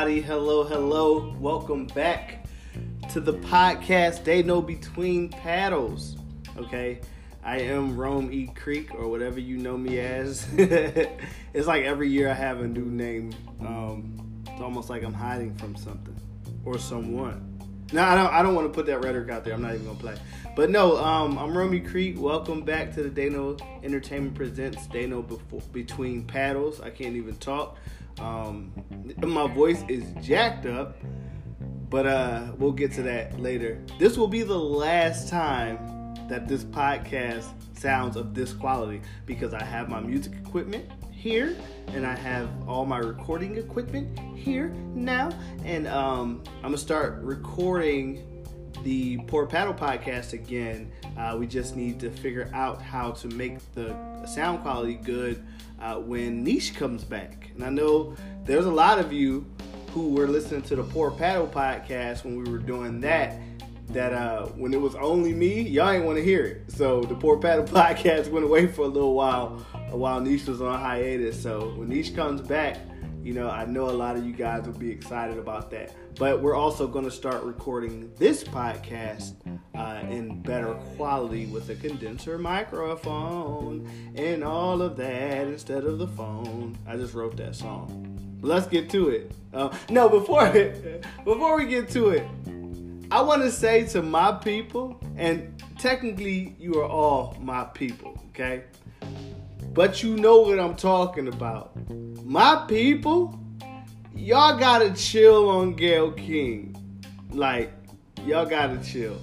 everybody. Hello, hello. Welcome back to the podcast They Know Between Paddles. Okay, I am Rome E. Creek, or whatever you know me as. it's like every year I have a new name. Um, it's almost like I'm hiding from something or someone. No, I don't. I don't want to put that rhetoric out there. I'm not even gonna play. But no, um, I'm Romy Creek. Welcome back to the Dano Entertainment Presents Dano Before, Between Paddles. I can't even talk. Um, my voice is jacked up, but uh, we'll get to that later. This will be the last time that this podcast sounds of this quality because I have my music equipment here and I have all my recording equipment here now. And um, I'm gonna start recording the Poor Paddle podcast again. Uh, we just need to figure out how to make the sound quality good uh, when Niche comes back. And I know there's a lot of you who were listening to the Poor Paddle podcast when we were doing that. That uh, when it was only me, y'all ain't want to hear it. So the Poor Paddle podcast went away for a little while while Niche was on hiatus. So when Niche comes back, you know, I know a lot of you guys will be excited about that. But we're also going to start recording this podcast uh, in better quality with a condenser microphone and all of that instead of the phone. I just wrote that song. Let's get to it. Uh, no, before before we get to it, I want to say to my people, and technically you are all my people, okay? But you know what I'm talking about. My people, y'all gotta chill on Gayle King. Like, y'all gotta chill.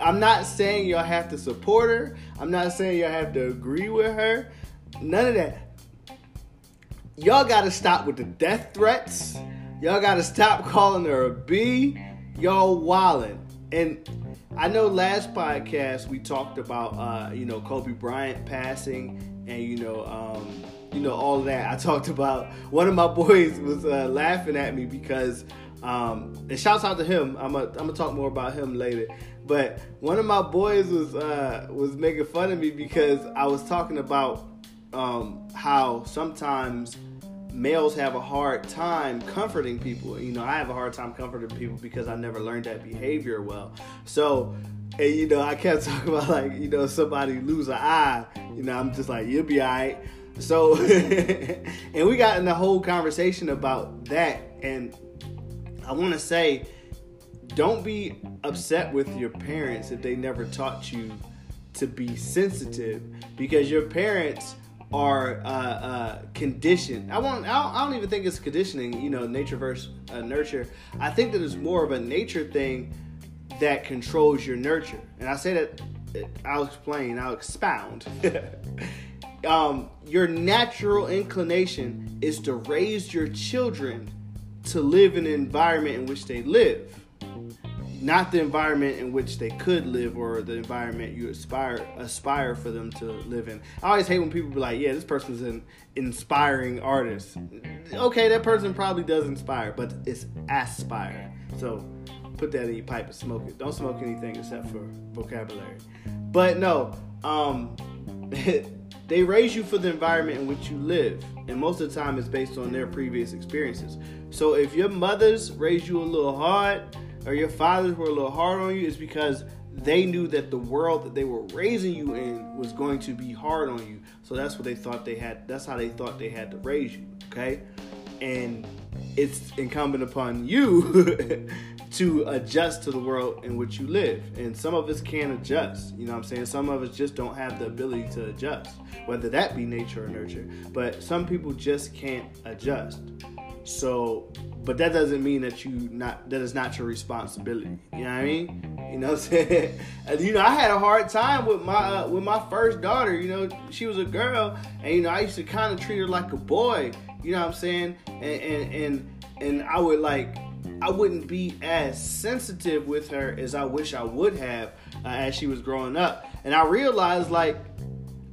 I'm not saying y'all have to support her. I'm not saying y'all have to agree with her. None of that. Y'all gotta stop with the death threats. Y'all gotta stop calling her a B. Y'all wildin'. And I know last podcast we talked about uh, you know Kobe Bryant passing and you know um, you know all that. I talked about one of my boys was uh, laughing at me because um, and shouts out to him. I'm gonna I'm gonna talk more about him later. But one of my boys was uh, was making fun of me because I was talking about um, how sometimes males have a hard time comforting people. You know, I have a hard time comforting people because I never learned that behavior well. So, and you know, I kept talking about like, you know, somebody lose an eye, you know, I'm just like, you'll be alright. So, and we got in the whole conversation about that. And I want to say, don't be upset with your parents if they never taught you to be sensitive because your parents are uh, uh, conditioned. I won't. I don't, I don't, even think it's conditioning. You know, nature versus uh, nurture. I think that it's more of a nature thing that controls your nurture. And I say that. I'll explain. I'll expound. um, your natural inclination is to raise your children to live in the environment in which they live not the environment in which they could live or the environment you aspire aspire for them to live in. I always hate when people be like, "Yeah, this person's an inspiring artist." Okay, that person probably does inspire, but it's aspire. So put that in your pipe and smoke it. Don't smoke anything except for vocabulary. But no, um, they raise you for the environment in which you live, and most of the time it's based on their previous experiences. So if your mothers raised you a little hard or your fathers were a little hard on you is because they knew that the world that they were raising you in was going to be hard on you. So that's what they thought they had. That's how they thought they had to raise you. Okay, and it's incumbent upon you to adjust to the world in which you live. And some of us can't adjust. You know what I'm saying? Some of us just don't have the ability to adjust, whether that be nature or nurture. But some people just can't adjust. So but that doesn't mean that you not that is not your responsibility. You know what I mean? You know what I'm saying? You know, I had a hard time with my uh, with my first daughter. You know, she was a girl, and you know, I used to kind of treat her like a boy. You know what I'm saying? And and and, and I would like I wouldn't be as sensitive with her as I wish I would have uh, as she was growing up. And I realized like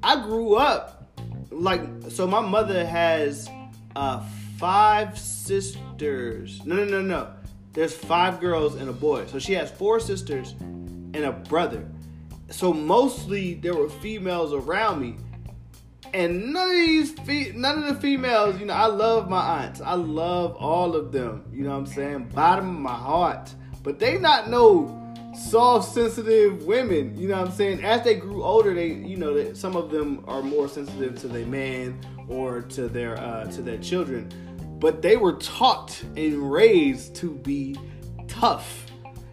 I grew up like so my mother has uh five sisters. No, no, no, no. There's five girls and a boy. So she has four sisters and a brother. So mostly there were females around me. And none of these, fe- none of the females, you know, I love my aunts. I love all of them. You know what I'm saying? Bottom of my heart. But they not no soft, sensitive women. You know what I'm saying? As they grew older, they, you know, they, some of them are more sensitive to their man or to their uh, to their children. But they were taught and raised to be tough,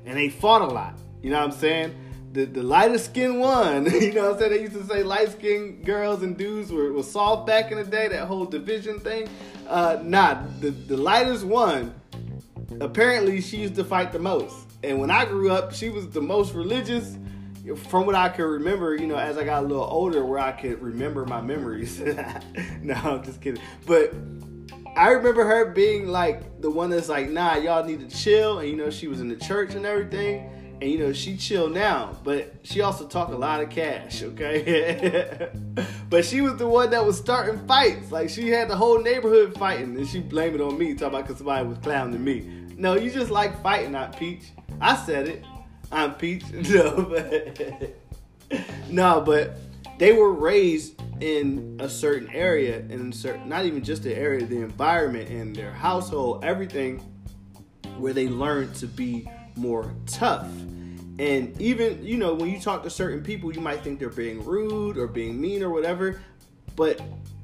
and they fought a lot. You know what I'm saying? The, the lighter skin one, you know what I'm saying? They used to say light skinned girls and dudes were, were soft back in the day, that whole division thing. Uh, nah, the, the lightest one, apparently she used to fight the most. And when I grew up, she was the most religious from what I could remember, you know, as I got a little older, where I could remember my memories. no, I'm just kidding. But I remember her being like the one that's like, nah, y'all need to chill. And you know, she was in the church and everything. And you know, she chill now, but she also talk a lot of cash, okay? but she was the one that was starting fights. Like she had the whole neighborhood fighting, and she blamed it on me, talking about because somebody was clowning me. No, you just like fighting, not Peach. I said it. I'm Peach. No, but no, but they were raised in a certain area, in certain not even just the area, the environment and their household, everything, where they learned to be more tough. And even, you know, when you talk to certain people, you might think they're being rude or being mean or whatever, but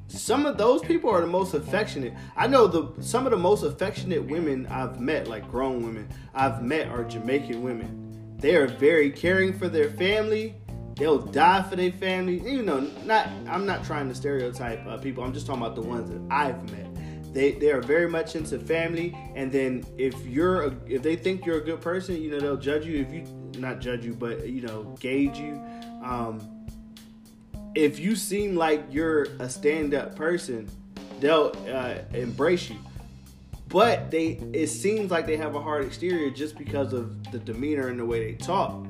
some of those people are the most affectionate. I know the some of the most affectionate women I've met, like grown women I've met, are Jamaican women. They are very caring for their family. They'll die for their family. You know, not I'm not trying to stereotype uh, people. I'm just talking about the ones that I've met. They they are very much into family. And then if you're a, if they think you're a good person, you know they'll judge you. If you not judge you, but you know gauge you. Um, if you seem like you're a stand-up person, they'll uh, embrace you. But they, it seems like they have a hard exterior just because of the demeanor and the way they talk,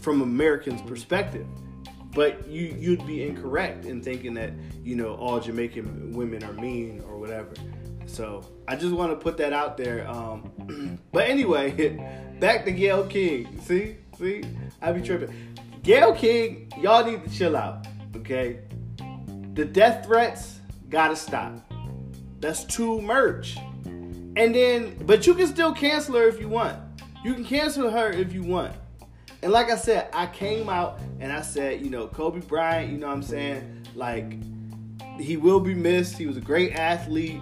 from Americans' perspective. But you, you'd be incorrect in thinking that you know all Jamaican women are mean or whatever. So I just want to put that out there. Um, but anyway, back to Gayle King. See, see, I be tripping. Gayle King, y'all need to chill out, okay? The death threats gotta stop. That's too much. And then, but you can still cancel her if you want. You can cancel her if you want. And like I said, I came out and I said, you know, Kobe Bryant, you know what I'm saying? Like, he will be missed. He was a great athlete.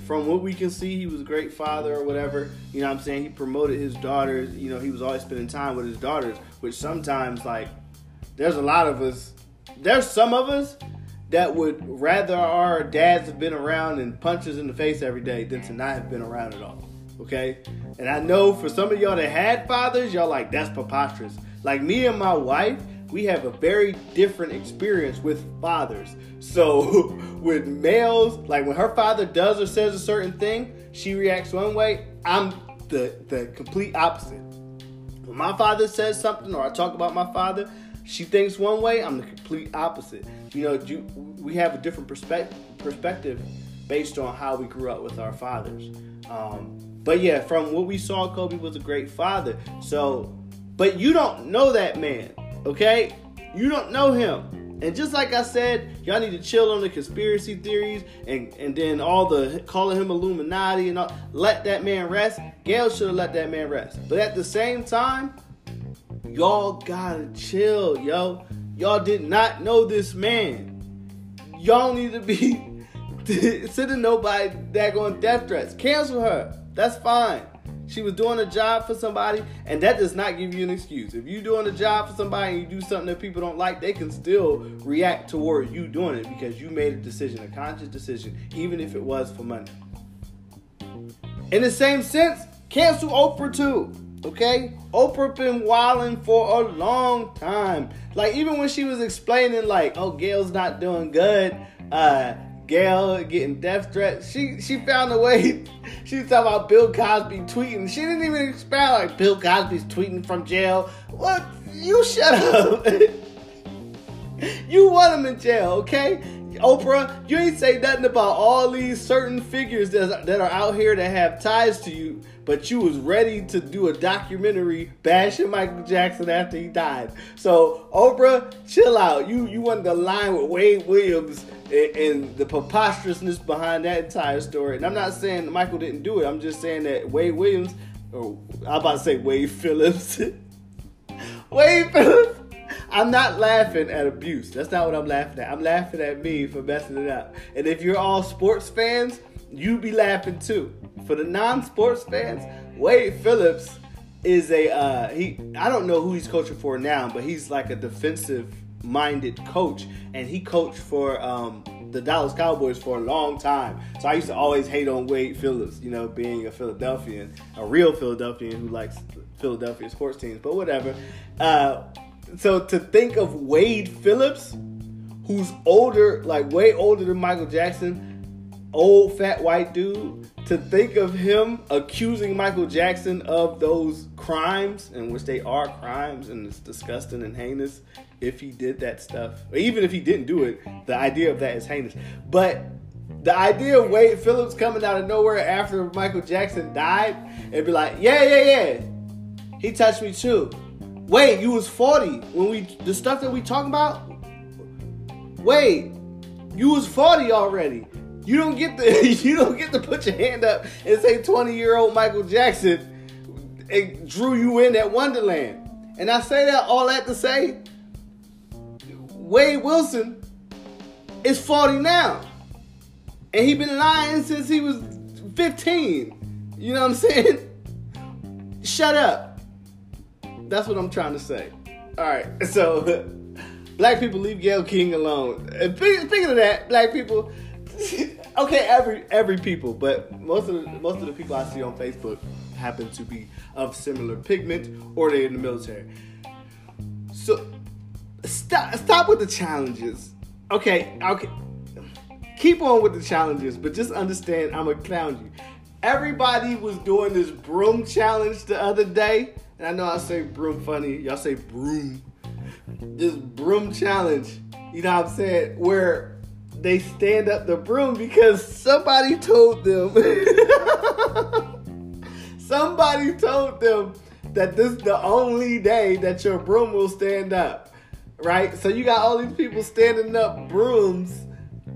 From what we can see, he was a great father or whatever. You know what I'm saying? He promoted his daughters. You know, he was always spending time with his daughters, which sometimes, like, there's a lot of us. There's some of us that would rather our dads have been around and punches in the face every day than to not have been around at all. Okay? And I know for some of y'all that had fathers, y'all like, that's preposterous. Like me and my wife, we have a very different experience with fathers. So with males, like when her father does or says a certain thing, she reacts one way. I'm the the complete opposite. When my father says something or I talk about my father, she thinks one way, I'm the complete opposite. You know, we have a different perspective perspective based on how we grew up with our fathers. Um, but yeah, from what we saw, Kobe was a great father. So, but you don't know that man, okay? You don't know him. And just like I said, y'all need to chill on the conspiracy theories and, and then all the calling him Illuminati and all. Let that man rest. Gayle should have let that man rest. But at the same time, Y'all gotta chill, yo. Y'all did not know this man. Y'all need to be sending nobody that going death threats. Cancel her. That's fine. She was doing a job for somebody, and that does not give you an excuse. If you're doing a job for somebody and you do something that people don't like, they can still react toward you doing it because you made a decision, a conscious decision, even if it was for money. In the same sense, cancel Oprah too. Okay? Oprah been wilding for a long time. Like even when she was explaining like, oh, Gayle's not doing good, uh, Gayle getting death threats, she she found a way. she was talking about Bill Cosby tweeting. She didn't even expound like Bill Cosby's tweeting from jail. What? You shut up. you want him in jail, okay? Oprah, you ain't say nothing about all these certain figures that, that are out here that have ties to you, but you was ready to do a documentary bashing Michael Jackson after he died. So Oprah, chill out. You you wanted to line with Wade Williams and, the preposterousness behind that entire story. And I'm not saying Michael didn't do it. I'm just saying that Wade Williams, or I'm about to say Wade Phillips. Wade Phillips I'm not laughing at abuse. That's not what I'm laughing at. I'm laughing at me for messing it up. And if you're all sports fans, you be laughing too. For the non-sports fans, Wade Phillips is a uh, he. I don't know who he's coaching for now, but he's like a defensive-minded coach, and he coached for um, the Dallas Cowboys for a long time. So I used to always hate on Wade Phillips, you know, being a Philadelphian, a real Philadelphian who likes Philadelphia sports teams. But whatever. Uh, so to think of Wade Phillips, who's older, like way older than Michael Jackson, old fat white dude, to think of him accusing Michael Jackson of those crimes, in which they are crimes and it's disgusting and heinous if he did that stuff. Or even if he didn't do it, the idea of that is heinous. But the idea of Wade Phillips coming out of nowhere after Michael Jackson died and be like, yeah, yeah, yeah, he touched me too. Wait, you was 40 when we the stuff that we talking about? Wait, you was 40 already. You don't get the you don't get to put your hand up and say 20 year old Michael Jackson it drew you in at Wonderland. And I say that all that to say Wade Wilson is 40 now. And he been lying since he was 15. You know what I'm saying? Shut up. That's what I'm trying to say. All right, so black people leave Gayle King alone. Speaking of that, black people, okay, every every people, but most of the, most of the people I see on Facebook happen to be of similar pigment or they're in the military. So stop stop with the challenges. Okay, okay. Keep on with the challenges, but just understand I'm gonna clown you. Everybody was doing this broom challenge the other day and I know I say broom funny. Y'all say broom. This broom challenge. You know what I'm saying? Where they stand up the broom because somebody told them. somebody told them that this is the only day that your broom will stand up. Right? So you got all these people standing up brooms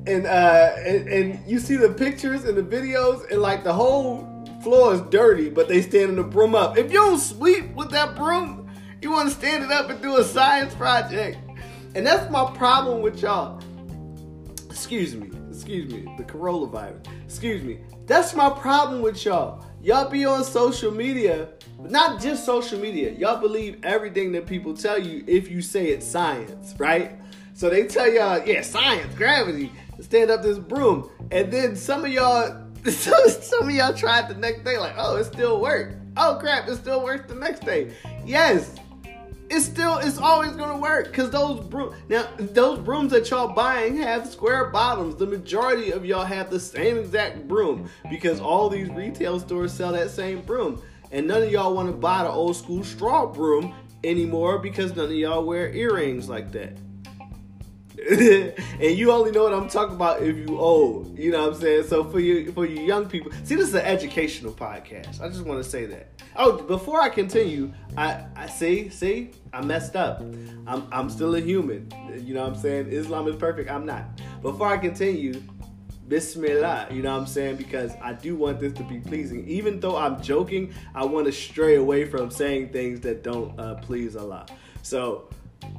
and uh and, and you see the pictures and the videos and like the whole floor is dirty, but they standing the broom up. If you don't sweep with that broom, you want to stand it up and do a science project. And that's my problem with y'all. Excuse me, excuse me, the coronavirus. Excuse me. That's my problem with y'all. Y'all be on social media, but not just social media. Y'all believe everything that people tell you if you say it's science, right? So they tell y'all, yeah, science, gravity, stand up this broom. And then some of y'all some of y'all tried the next day, like, oh, it still worked. Oh crap, it still works the next day. Yes, it's still it's always gonna work because those broom now those brooms that y'all buying have square bottoms. The majority of y'all have the same exact broom because all these retail stores sell that same broom, and none of y'all want to buy the old school straw broom anymore because none of y'all wear earrings like that. and you only know what I'm talking about if you old. You know what I'm saying? So for you for you young people, see this is an educational podcast. I just want to say that. Oh, before I continue, I I see see I messed up. I'm I'm still a human. You know what I'm saying? Islam is perfect. I'm not. Before I continue, Bismillah, you know what I'm saying? Because I do want this to be pleasing. Even though I'm joking, I want to stray away from saying things that don't uh, please Allah. So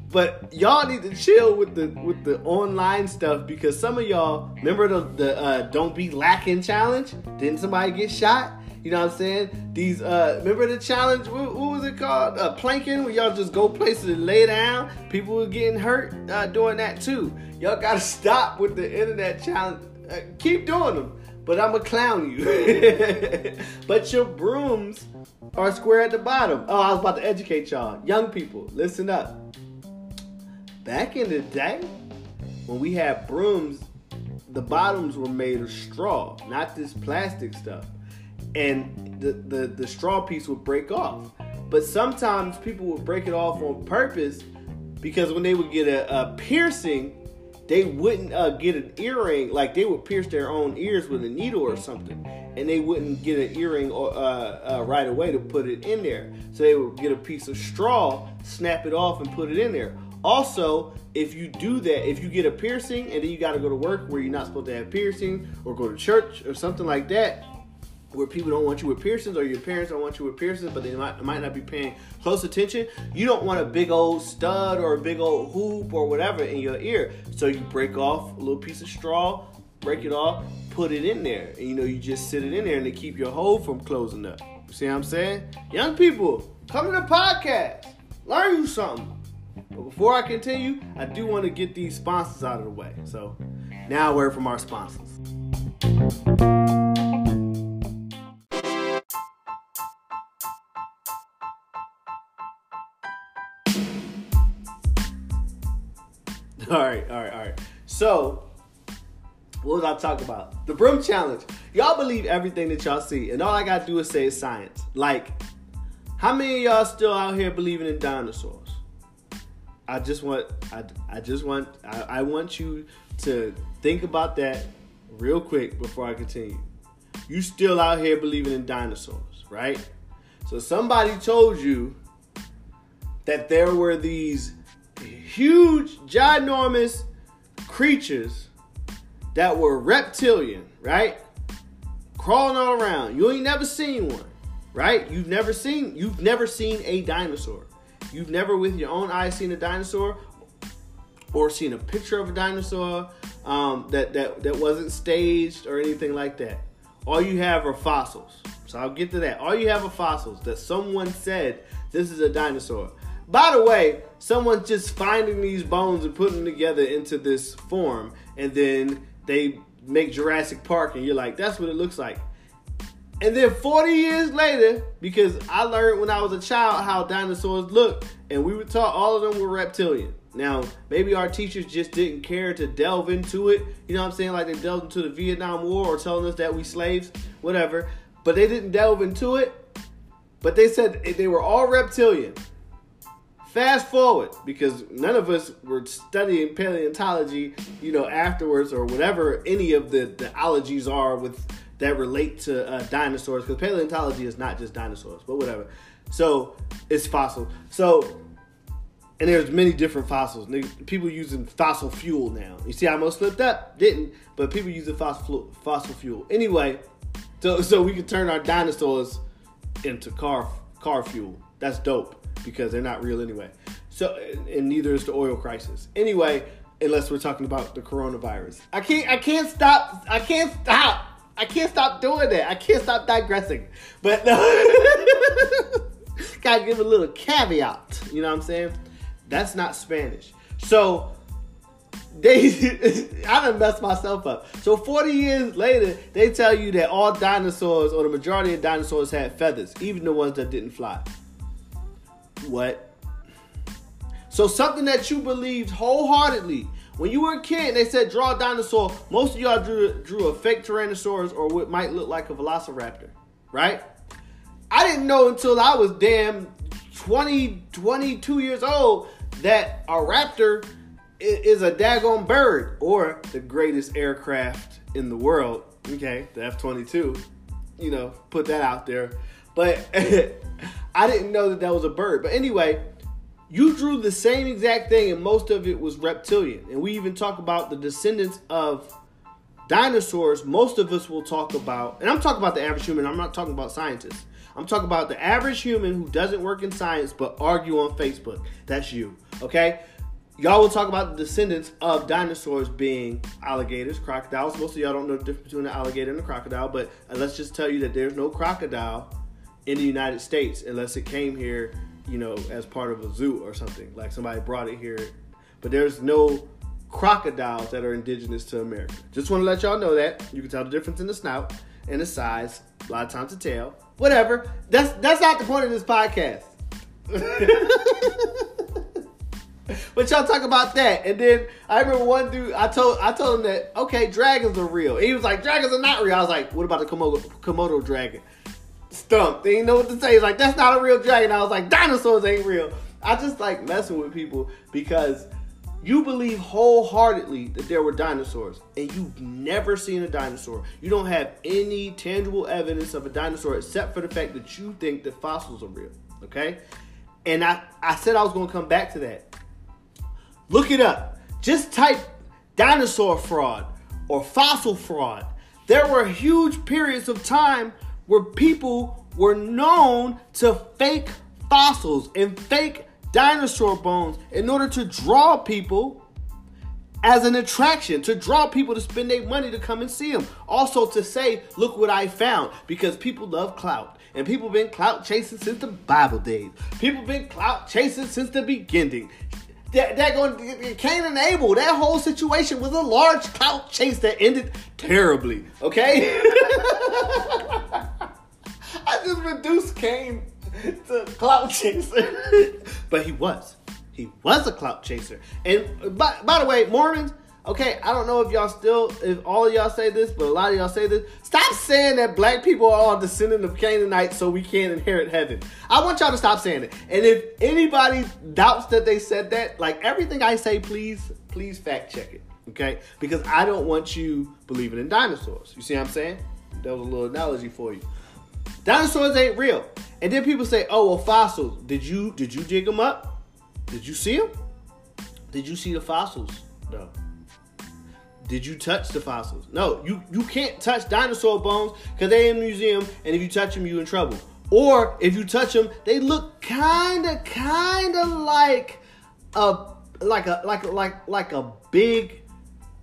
but y'all need to chill with the with the online stuff because some of y'all remember the the uh, don't be lacking challenge. Didn't somebody get shot? You know what I'm saying? These uh remember the challenge? What, what was it called? Uh, planking, where y'all just go places and lay down. People were getting hurt uh, doing that too. Y'all gotta stop with the internet challenge. Uh, keep doing them, but I'm gonna clown you. but your brooms are square at the bottom. Oh, I was about to educate y'all, young people. Listen up Back in the day, when we had brooms, the bottoms were made of straw, not this plastic stuff. And the, the, the straw piece would break off. But sometimes people would break it off on purpose because when they would get a, a piercing, they wouldn't uh, get an earring. Like they would pierce their own ears with a needle or something, and they wouldn't get an earring or, uh, uh, right away to put it in there. So they would get a piece of straw, snap it off, and put it in there. Also, if you do that, if you get a piercing and then you got to go to work where you're not supposed to have piercing, or go to church or something like that, where people don't want you with piercings or your parents don't want you with piercings, but they might, might not be paying close attention. You don't want a big old stud or a big old hoop or whatever in your ear. So you break off a little piece of straw, break it off, put it in there. And you know, you just sit it in there and to keep your hole from closing up. See what I'm saying? Young people, come to the podcast. Learn you something. But before I continue, I do want to get these sponsors out of the way. So now a word from our sponsors. All right, all right, all right. So, what was I talking about? The broom challenge. Y'all believe everything that y'all see, and all I gotta do is say it's science. Like, how many of y'all still out here believing in dinosaurs? I just want, I, I just want, I, I want you to think about that real quick before I continue. You still out here believing in dinosaurs, right? So somebody told you that there were these huge, ginormous creatures that were reptilian, right? Crawling all around. You ain't never seen one, right? You've never seen you've never seen a dinosaur. You've never with your own eyes seen a dinosaur or seen a picture of a dinosaur um, that, that, that wasn't staged or anything like that. All you have are fossils. So I'll get to that. All you have are fossils that someone said this is a dinosaur. By the way, someone's just finding these bones and putting them together into this form, and then they make Jurassic Park, and you're like, that's what it looks like. And then 40 years later, because I learned when I was a child how dinosaurs looked, and we were taught all of them were reptilian. Now, maybe our teachers just didn't care to delve into it. You know what I'm saying? Like they delved into the Vietnam War or telling us that we slaves, whatever. But they didn't delve into it. But they said they were all reptilian. Fast forward, because none of us were studying paleontology, you know, afterwards or whatever any of the, the ologies are with that relate to uh, dinosaurs. Because paleontology is not just dinosaurs, but whatever. So it's fossil. So and there's many different fossils. People using fossil fuel now. You see, I almost slipped up, didn't, but people using fossil fossil fuel. Anyway, so so we can turn our dinosaurs into car car fuel. That's dope because they're not real anyway. So and neither is the oil crisis. Anyway, unless we're talking about the coronavirus. I can't I can't stop I can't stop. I can't stop doing that. I can't stop digressing. But no. gotta give a little caveat. You know what I'm saying? That's not Spanish. So they I done messed myself up. So 40 years later, they tell you that all dinosaurs or the majority of dinosaurs had feathers, even the ones that didn't fly. What? So something that you believed wholeheartedly when you were a kid, and they said draw a dinosaur. Most of y'all drew drew a fake Tyrannosaurus or what might look like a Velociraptor, right? I didn't know until I was damn 20, 22 years old that a raptor is a daggone bird or the greatest aircraft in the world. Okay, the F 22. You know, put that out there. But I didn't know that that was a bird. But anyway, you drew the same exact thing, and most of it was reptilian. And we even talk about the descendants of dinosaurs. Most of us will talk about, and I'm talking about the average human, I'm not talking about scientists. I'm talking about the average human who doesn't work in science but argue on Facebook. That's you, okay? Y'all will talk about the descendants of dinosaurs being alligators, crocodiles. Most of y'all don't know the difference between an alligator and a crocodile, but uh, let's just tell you that there's no crocodile in the United States unless it came here, you know, as part of a zoo or something. Like somebody brought it here. But there's no crocodiles that are indigenous to America. Just want to let y'all know that. You can tell the difference in the snout and the size. A lot of times the tail. Whatever. That's that's not the point of this podcast. but y'all talk about that, and then I remember one dude. I told I told him that okay, dragons are real. And he was like, dragons are not real. I was like, what about the Komodo, Komodo dragon? Stumped. They didn't know what to say. He's like, that's not a real dragon. I was like, dinosaurs ain't real. I just like messing with people because you believe wholeheartedly that there were dinosaurs and you've never seen a dinosaur. You don't have any tangible evidence of a dinosaur except for the fact that you think that fossils are real. Okay? And I, I said I was going to come back to that. Look it up. Just type dinosaur fraud or fossil fraud. There were huge periods of time where people were known to fake fossils and fake dinosaur bones in order to draw people as an attraction, to draw people to spend their money to come and see them. Also to say, look what I found, because people love clout. And people been clout chasing since the Bible days. People been clout chasing since the beginning. That, that going Cain and Abel, that whole situation was a large clout chase that ended terribly. Okay? I just reduced Cain to clout chaser. but he was. He was a clout chaser. And by, by the way, Mormons, okay, I don't know if y'all still, if all of y'all say this, but a lot of y'all say this. Stop saying that black people are all descendant of Canaanites so we can't inherit heaven. I want y'all to stop saying it. And if anybody doubts that they said that, like everything I say, please, please fact check it. Okay? Because I don't want you believing in dinosaurs. You see what I'm saying? That was a little analogy for you. Dinosaurs ain't real. And then people say, "Oh, well, fossils. Did you did you dig them up? Did you see them? Did you see the fossils? No. Did you touch the fossils? No. You you can't touch dinosaur bones because they're in a museum, and if you touch them, you in trouble. Or if you touch them, they look kind of kind of like a like a like like like a big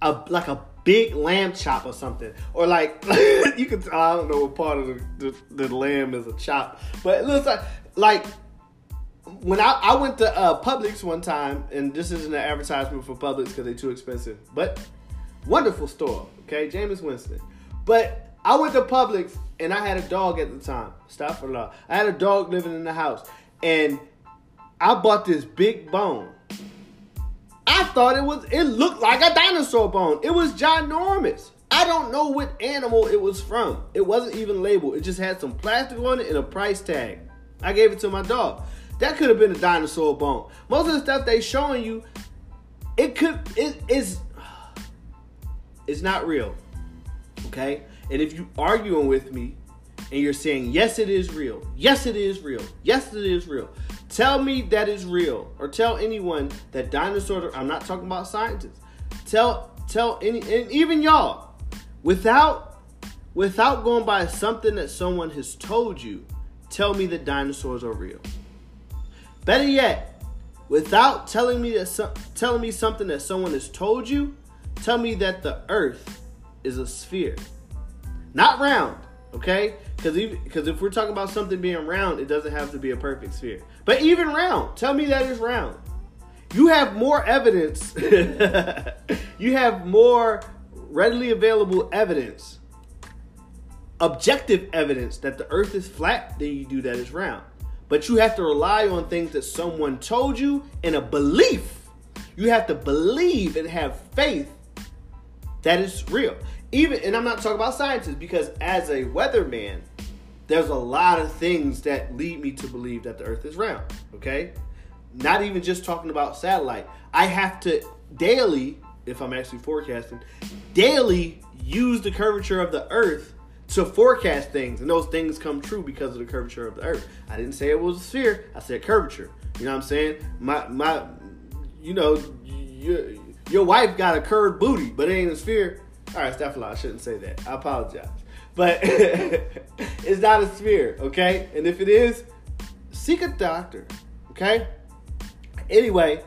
a like a big lamb chop or something, or like you can I don't know what part of the, the, the, lamb is a chop, but it looks like like when I, I went to uh, Publix one time, and this isn't an advertisement for Publix because they're too expensive, but wonderful store, okay, James Winston, but I went to Publix and I had a dog at the time. Stop for love. I had a dog living in the house, and I bought this big bone I thought it was, it looked like a dinosaur bone. It was ginormous. I don't know what animal it was from. It wasn't even labeled. It just had some plastic on it and a price tag. I gave it to my dog. That could have been a dinosaur bone. Most of the stuff they showing you, it could it is it's not real. Okay? And if you arguing with me and you're saying yes it is real, yes it is real, yes it is real, Tell me that is real, or tell anyone that dinosaurs. Are, I'm not talking about scientists. Tell tell any and even y'all without without going by something that someone has told you. Tell me that dinosaurs are real. Better yet, without telling me that some, telling me something that someone has told you, tell me that the Earth is a sphere, not round. Okay, because because if we're talking about something being round, it doesn't have to be a perfect sphere. But even round, tell me that is round. You have more evidence. you have more readily available evidence, objective evidence that the Earth is flat than you do that it's round. But you have to rely on things that someone told you and a belief. You have to believe and have faith that it's real even and I'm not talking about scientists because as a weatherman, there's a lot of things that lead me to believe that the earth is round, okay? Not even just talking about satellite. I have to daily, if I'm actually forecasting, daily use the curvature of the earth to forecast things, and those things come true because of the curvature of the earth. I didn't say it was a sphere, I said curvature. You know what I'm saying? My my you know, your, your wife got a curved booty, but it ain't a sphere. All right, Steph, I shouldn't say that. I apologize. But it's not a sphere, okay? And if it is, seek a doctor, okay? Anyway,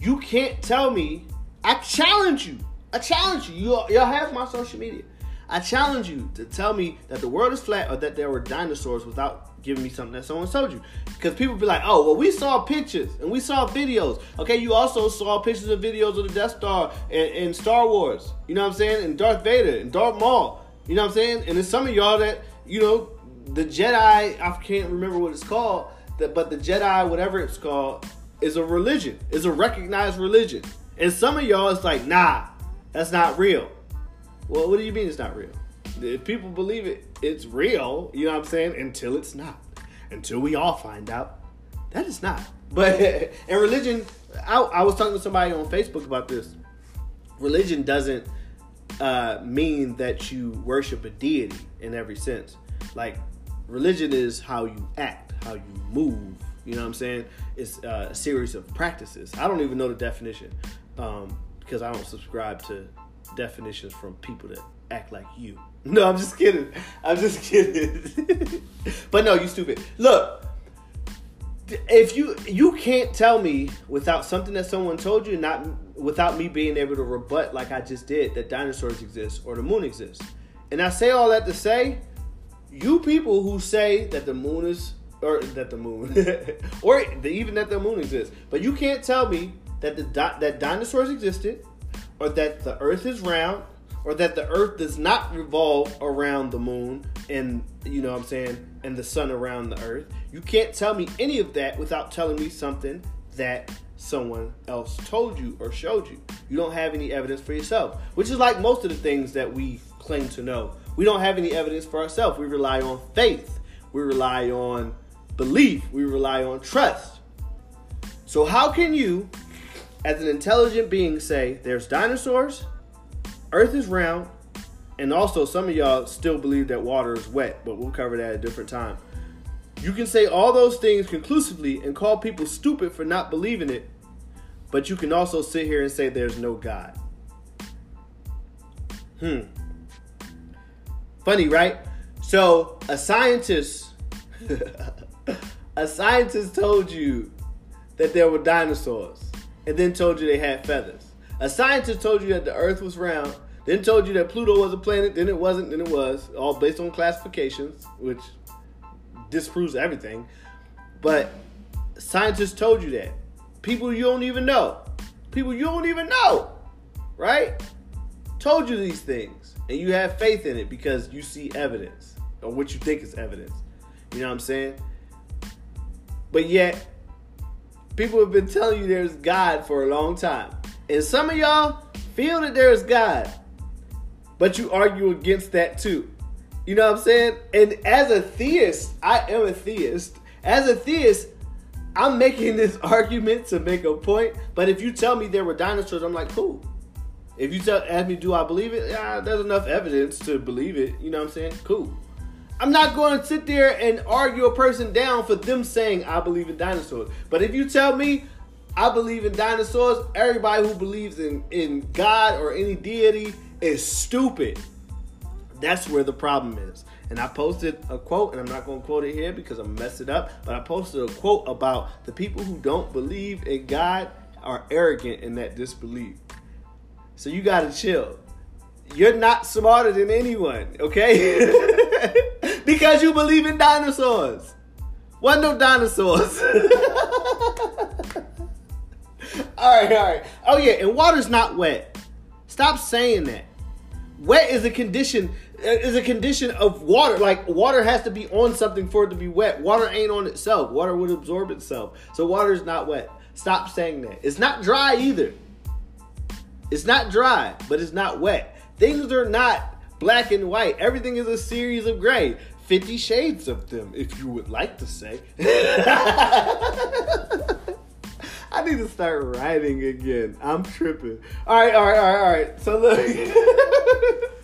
you can't tell me. I challenge you. I challenge you. you y'all have my social media. I challenge you to tell me that the world is flat or that there were dinosaurs without giving me something that someone told you. Because people be like, oh, well, we saw pictures and we saw videos. Okay, you also saw pictures and videos of the Death Star and, and Star Wars. You know what I'm saying? And Darth Vader and Darth Maul. You know what I'm saying? And there's some of y'all that, you know, the Jedi, I can't remember what it's called, but the Jedi, whatever it's called, is a religion, is a recognized religion. And some of y'all, it's like, nah, that's not real. Well, what do you mean it's not real? If people believe it, it's real, you know what I'm saying? Until it's not. Until we all find out that it's not. But in religion, I, I was talking to somebody on Facebook about this. Religion doesn't uh, mean that you worship a deity in every sense. Like religion is how you act, how you move. You know what I'm saying? It's uh, a series of practices. I don't even know the definition um, because I don't subscribe to definitions from people that act like you. No, I'm just kidding. I'm just kidding. but no, you stupid. Look, if you you can't tell me without something that someone told you, not without me being able to rebut like I just did that dinosaurs exist or the moon exists. And I say all that to say, you people who say that the moon is or that the moon or even that the moon exists, but you can't tell me that the that dinosaurs existed or that the earth is round or that the earth does not revolve around the moon and you know what I'm saying and the sun around the earth. You can't tell me any of that without telling me something that someone else told you or showed you. You don't have any evidence for yourself, which is like most of the things that we claim to know. We don't have any evidence for ourselves. We rely on faith. We rely on belief. We rely on trust. So how can you as an intelligent being say there's dinosaurs, Earth is round, and also some of y'all still believe that water is wet, but we'll cover that at a different time. You can say all those things conclusively and call people stupid for not believing it, but you can also sit here and say there's no God. Hmm. Funny, right? So, a scientist a scientist told you that there were dinosaurs and then told you they had feathers. A scientist told you that the Earth was round, then told you that Pluto was a planet, then it wasn't, then it was, all based on classifications, which disproves everything. But scientists told you that. People you don't even know. People you don't even know, right? Told you these things. And you have faith in it because you see evidence or what you think is evidence. You know what I'm saying? But yet, People have been telling you there's God for a long time. And some of y'all feel that there's God, but you argue against that too. You know what I'm saying? And as a theist, I am a theist. As a theist, I'm making this argument to make a point. But if you tell me there were dinosaurs, I'm like, cool. If you tell ask me, do I believe it? Yeah, there's enough evidence to believe it. You know what I'm saying? Cool. I'm not going to sit there and argue a person down for them saying I believe in dinosaurs. But if you tell me I believe in dinosaurs, everybody who believes in, in God or any deity is stupid. That's where the problem is. And I posted a quote, and I'm not going to quote it here because I'm mess it up, but I posted a quote about the people who don't believe in God are arrogant in that disbelief. So you got to chill. You're not smarter than anyone, okay? because you believe in dinosaurs. What no dinosaurs? all right, all right. Oh yeah, and water's not wet. Stop saying that. Wet is a condition is a condition of water. Like water has to be on something for it to be wet. Water ain't on itself. Water would absorb itself. So water is not wet. Stop saying that. It's not dry either. It's not dry, but it's not wet. Things are not black and white. Everything is a series of gray. 50 shades of them, if you would like to say. I need to start writing again. I'm tripping. All right, all right, all right, all right. So look,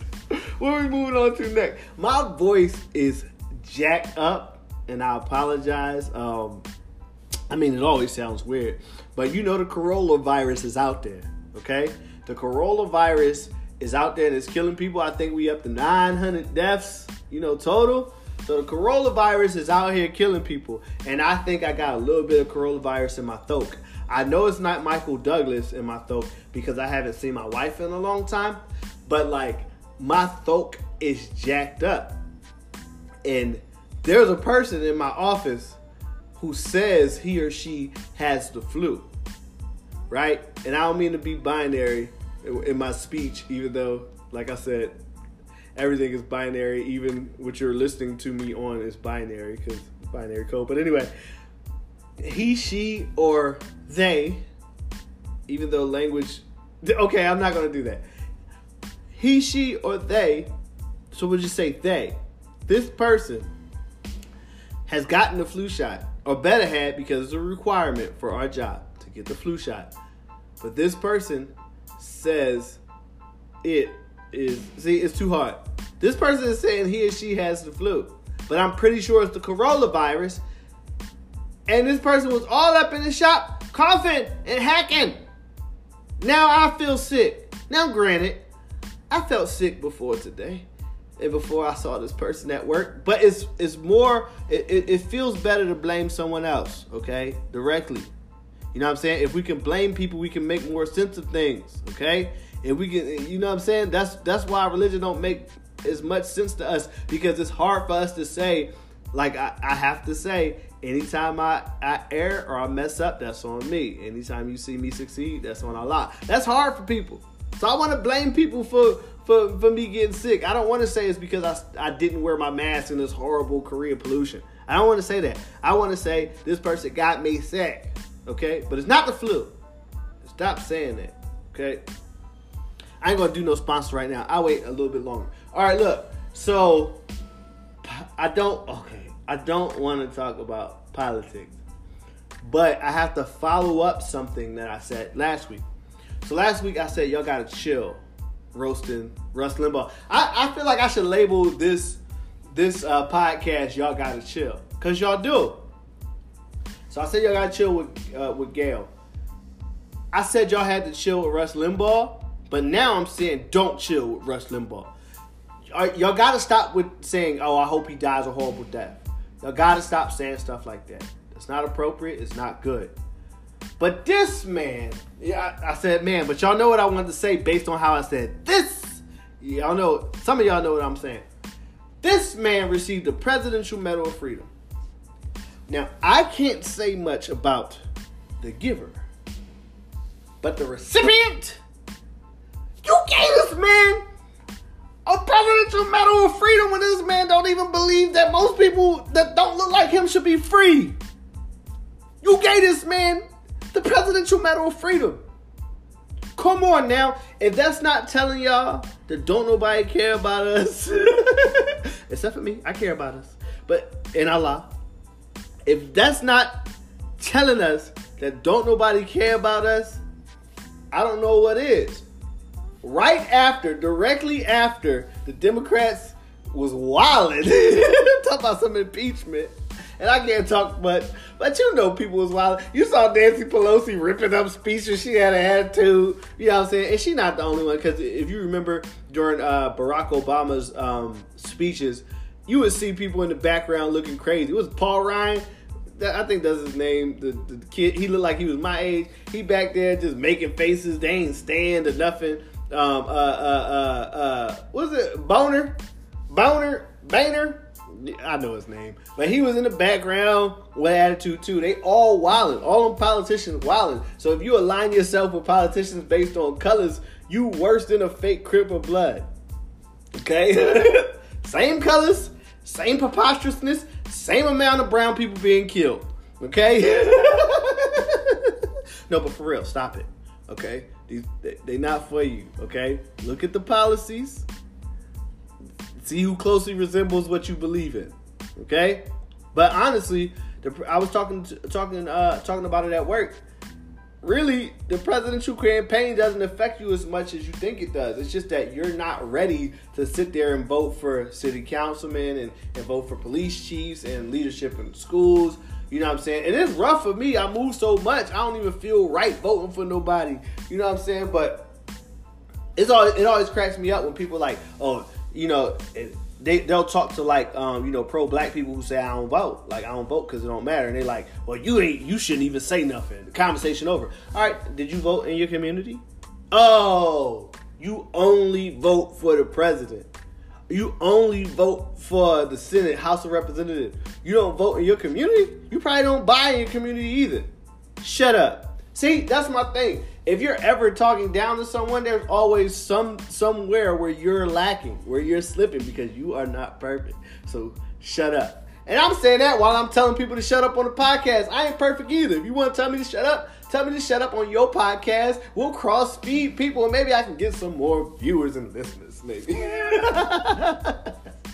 what are we moving on to next? My voice is jacked up, and I apologize. Um, I mean, it always sounds weird, but you know the coronavirus is out there. Okay, the coronavirus is out there and it's killing people. I think we up to 900 deaths, you know, total. So the coronavirus is out here killing people, and I think I got a little bit of coronavirus in my throat. I know it's not Michael Douglas in my throat because I haven't seen my wife in a long time, but like my throat is jacked up. And there's a person in my office who says he or she has the flu, right? And I don't mean to be binary in my speech, even though, like I said, everything is binary. Even what you're listening to me on is binary because binary code. But anyway, he, she, or they, even though language, okay, I'm not gonna do that. He, she, or they. So we'll just say they. This person has gotten the flu shot, or better had because it's a requirement for our job to get the flu shot. But this person says it is see, it's too hard. This person is saying he or she has the flu, but I'm pretty sure it's the coronavirus. And this person was all up in the shop coughing and hacking. Now I feel sick. Now, granted, I felt sick before today and before I saw this person at work, but it's it's more. It, it, feels better to blame someone else, okay, directly. You know what I'm saying? If we can blame people, we can make more sense of things, okay? If we can, you know what I'm saying? That's that's why religion don't make as much sense to us because it's hard for us to say, like I, I have to say, anytime I, I err or I mess up, that's on me. Anytime you see me succeed, that's on Allah. That's hard for people. So I want to blame people for for for me getting sick. I don't want to say it's because I I didn't wear my mask in this horrible Korea pollution. I don't want to say that. I want to say this person got me sick. Okay, but it's not the flu. Stop saying that. Okay. I ain't gonna do no sponsor right now. I'll wait a little bit longer. All right, look. So I don't. Okay, I don't want to talk about politics, but I have to follow up something that I said last week. So last week I said y'all gotta chill, roasting Rush Limbaugh. I, I feel like I should label this this uh, podcast y'all gotta chill, cause y'all do. So I said y'all gotta chill with uh, with Gayle. I said y'all had to chill with Rush Limbaugh, but now I'm saying don't chill with Rush Limbaugh. Y'all gotta stop with saying, "Oh, I hope he dies a horrible death." Y'all gotta stop saying stuff like that. It's not appropriate. It's not good. But this man, yeah, I, I, said man, but y'all know what I wanted to say based on how I said this. Y'all know, some of y'all know what I'm saying. This man received the Presidential Medal of Freedom. Now, I can't say much about the giver, but the recipient, you gave this man a Presidential Medal of Freedom when this man don't even believe that most people that don't look like him should be free. You gave this man the Presidential Medal of Freedom. Come on now. If that's not telling y'all that don't nobody care about us, except for me, I care about us. But in Allah, if that's not telling us that don't nobody care about us, I don't know what is. Right after, directly after the Democrats was wilding, talk about some impeachment and I can't talk much, but you know people was wild. You saw Nancy Pelosi ripping up speeches. She had an attitude. You know what I'm saying? And she's not the only one because if you remember during uh, Barack Obama's um, speeches, you would see people in the background looking crazy. It was Paul Ryan. I think that's his name. The, the kid, he looked like he was my age. He back there just making faces. They ain't stand or nothing. Um, uh, uh, uh, uh, was it? Boner, Boner, Boehner. I know his name, but he was in the background with attitude too. They all wilding, all them politicians wilding. So if you align yourself with politicians based on colors, you worse than a fake crip of blood. Okay, same colors, same preposterousness, same amount of brown people being killed. Okay, no, but for real, stop it. Okay, these they, they not for you. Okay, look at the policies See who closely resembles what you believe in. Okay? But honestly, the, I was talking talking uh, talking about it at work. Really, the presidential campaign doesn't affect you as much as you think it does. It's just that you're not ready to sit there and vote for city councilmen and, and vote for police chiefs and leadership in schools. You know what I'm saying? And it's rough for me. I move so much. I don't even feel right voting for nobody. You know what I'm saying? But it's all it always cracks me up when people like, oh, you know, they they'll talk to like um, you know pro black people who say I don't vote, like I don't vote because it don't matter, and they're like, well, you ain't, you shouldn't even say nothing. The conversation over. All right, did you vote in your community? Oh, you only vote for the president. You only vote for the Senate, House of Representatives. You don't vote in your community. You probably don't buy in your community either. Shut up. See, that's my thing if you're ever talking down to someone, there's always some somewhere where you're lacking, where you're slipping because you are not perfect. So shut up. And I'm saying that while I'm telling people to shut up on the podcast. I ain't perfect either. If you want to tell me to shut up, tell me to shut up on your podcast. We'll cross speed people and maybe I can get some more viewers and listeners, maybe.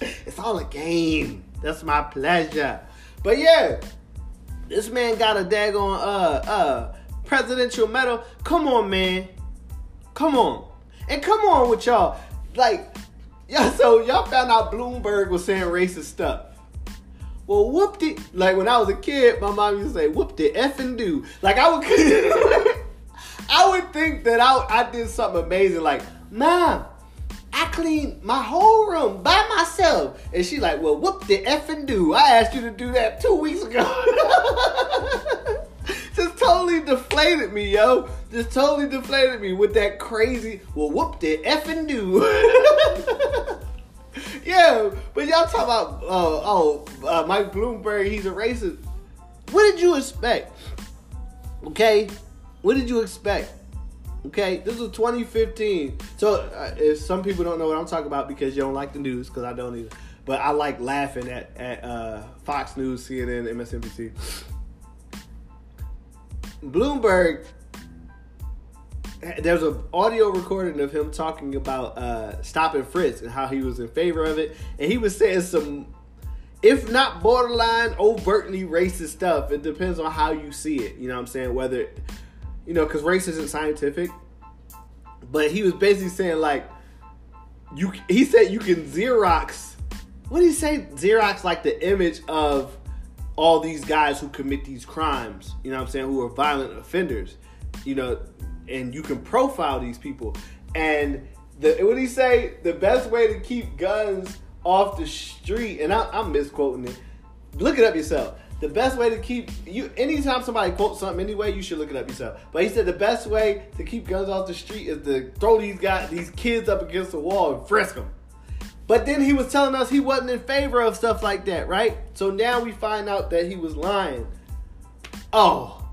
it's all a game. That's my pleasure. But yeah, this man got a daggone uh uh presidential medal. Come on, man. Come on. And come on with y'all. Like, yeah, so y'all found out Bloomberg was saying racist stuff. Well, whooped it. Like when I was a kid, my mom used to say, whooped it, F and do. Like I would I would think that I, I did something amazing, like, Mom, I cleaned my whole room by myself. And she like, well, whoop the and do. I asked you to do that two weeks ago. Just totally deflated me, yo. Just totally deflated me with that crazy, well, whoop the F and do. yeah, but y'all talk about, uh, oh, uh, Mike Bloomberg, he's a racist. What did you expect? Okay? What did you expect? Okay, this was 2015. So, uh, if some people don't know what I'm talking about because you don't like the news, because I don't either. But I like laughing at at uh, Fox News, CNN, MSNBC. Bloomberg. There's an audio recording of him talking about uh, stop and frisk and how he was in favor of it, and he was saying some, if not borderline, overtly racist stuff. It depends on how you see it. You know what I'm saying? Whether you know, because race isn't scientific. But he was basically saying like, you. He said you can Xerox. What did he say? Xerox like the image of all these guys who commit these crimes. You know what I'm saying? Who are violent offenders. You know, and you can profile these people. And the what did he say? The best way to keep guns off the street, and I, I'm misquoting it. Look it up yourself the best way to keep you anytime somebody quotes something anyway, you should look it up yourself. But he said the best way to keep guns off the street is to throw these guys these kids up against the wall and frisk them. But then he was telling us he wasn't in favor of stuff like that, right? So now we find out that he was lying. Oh,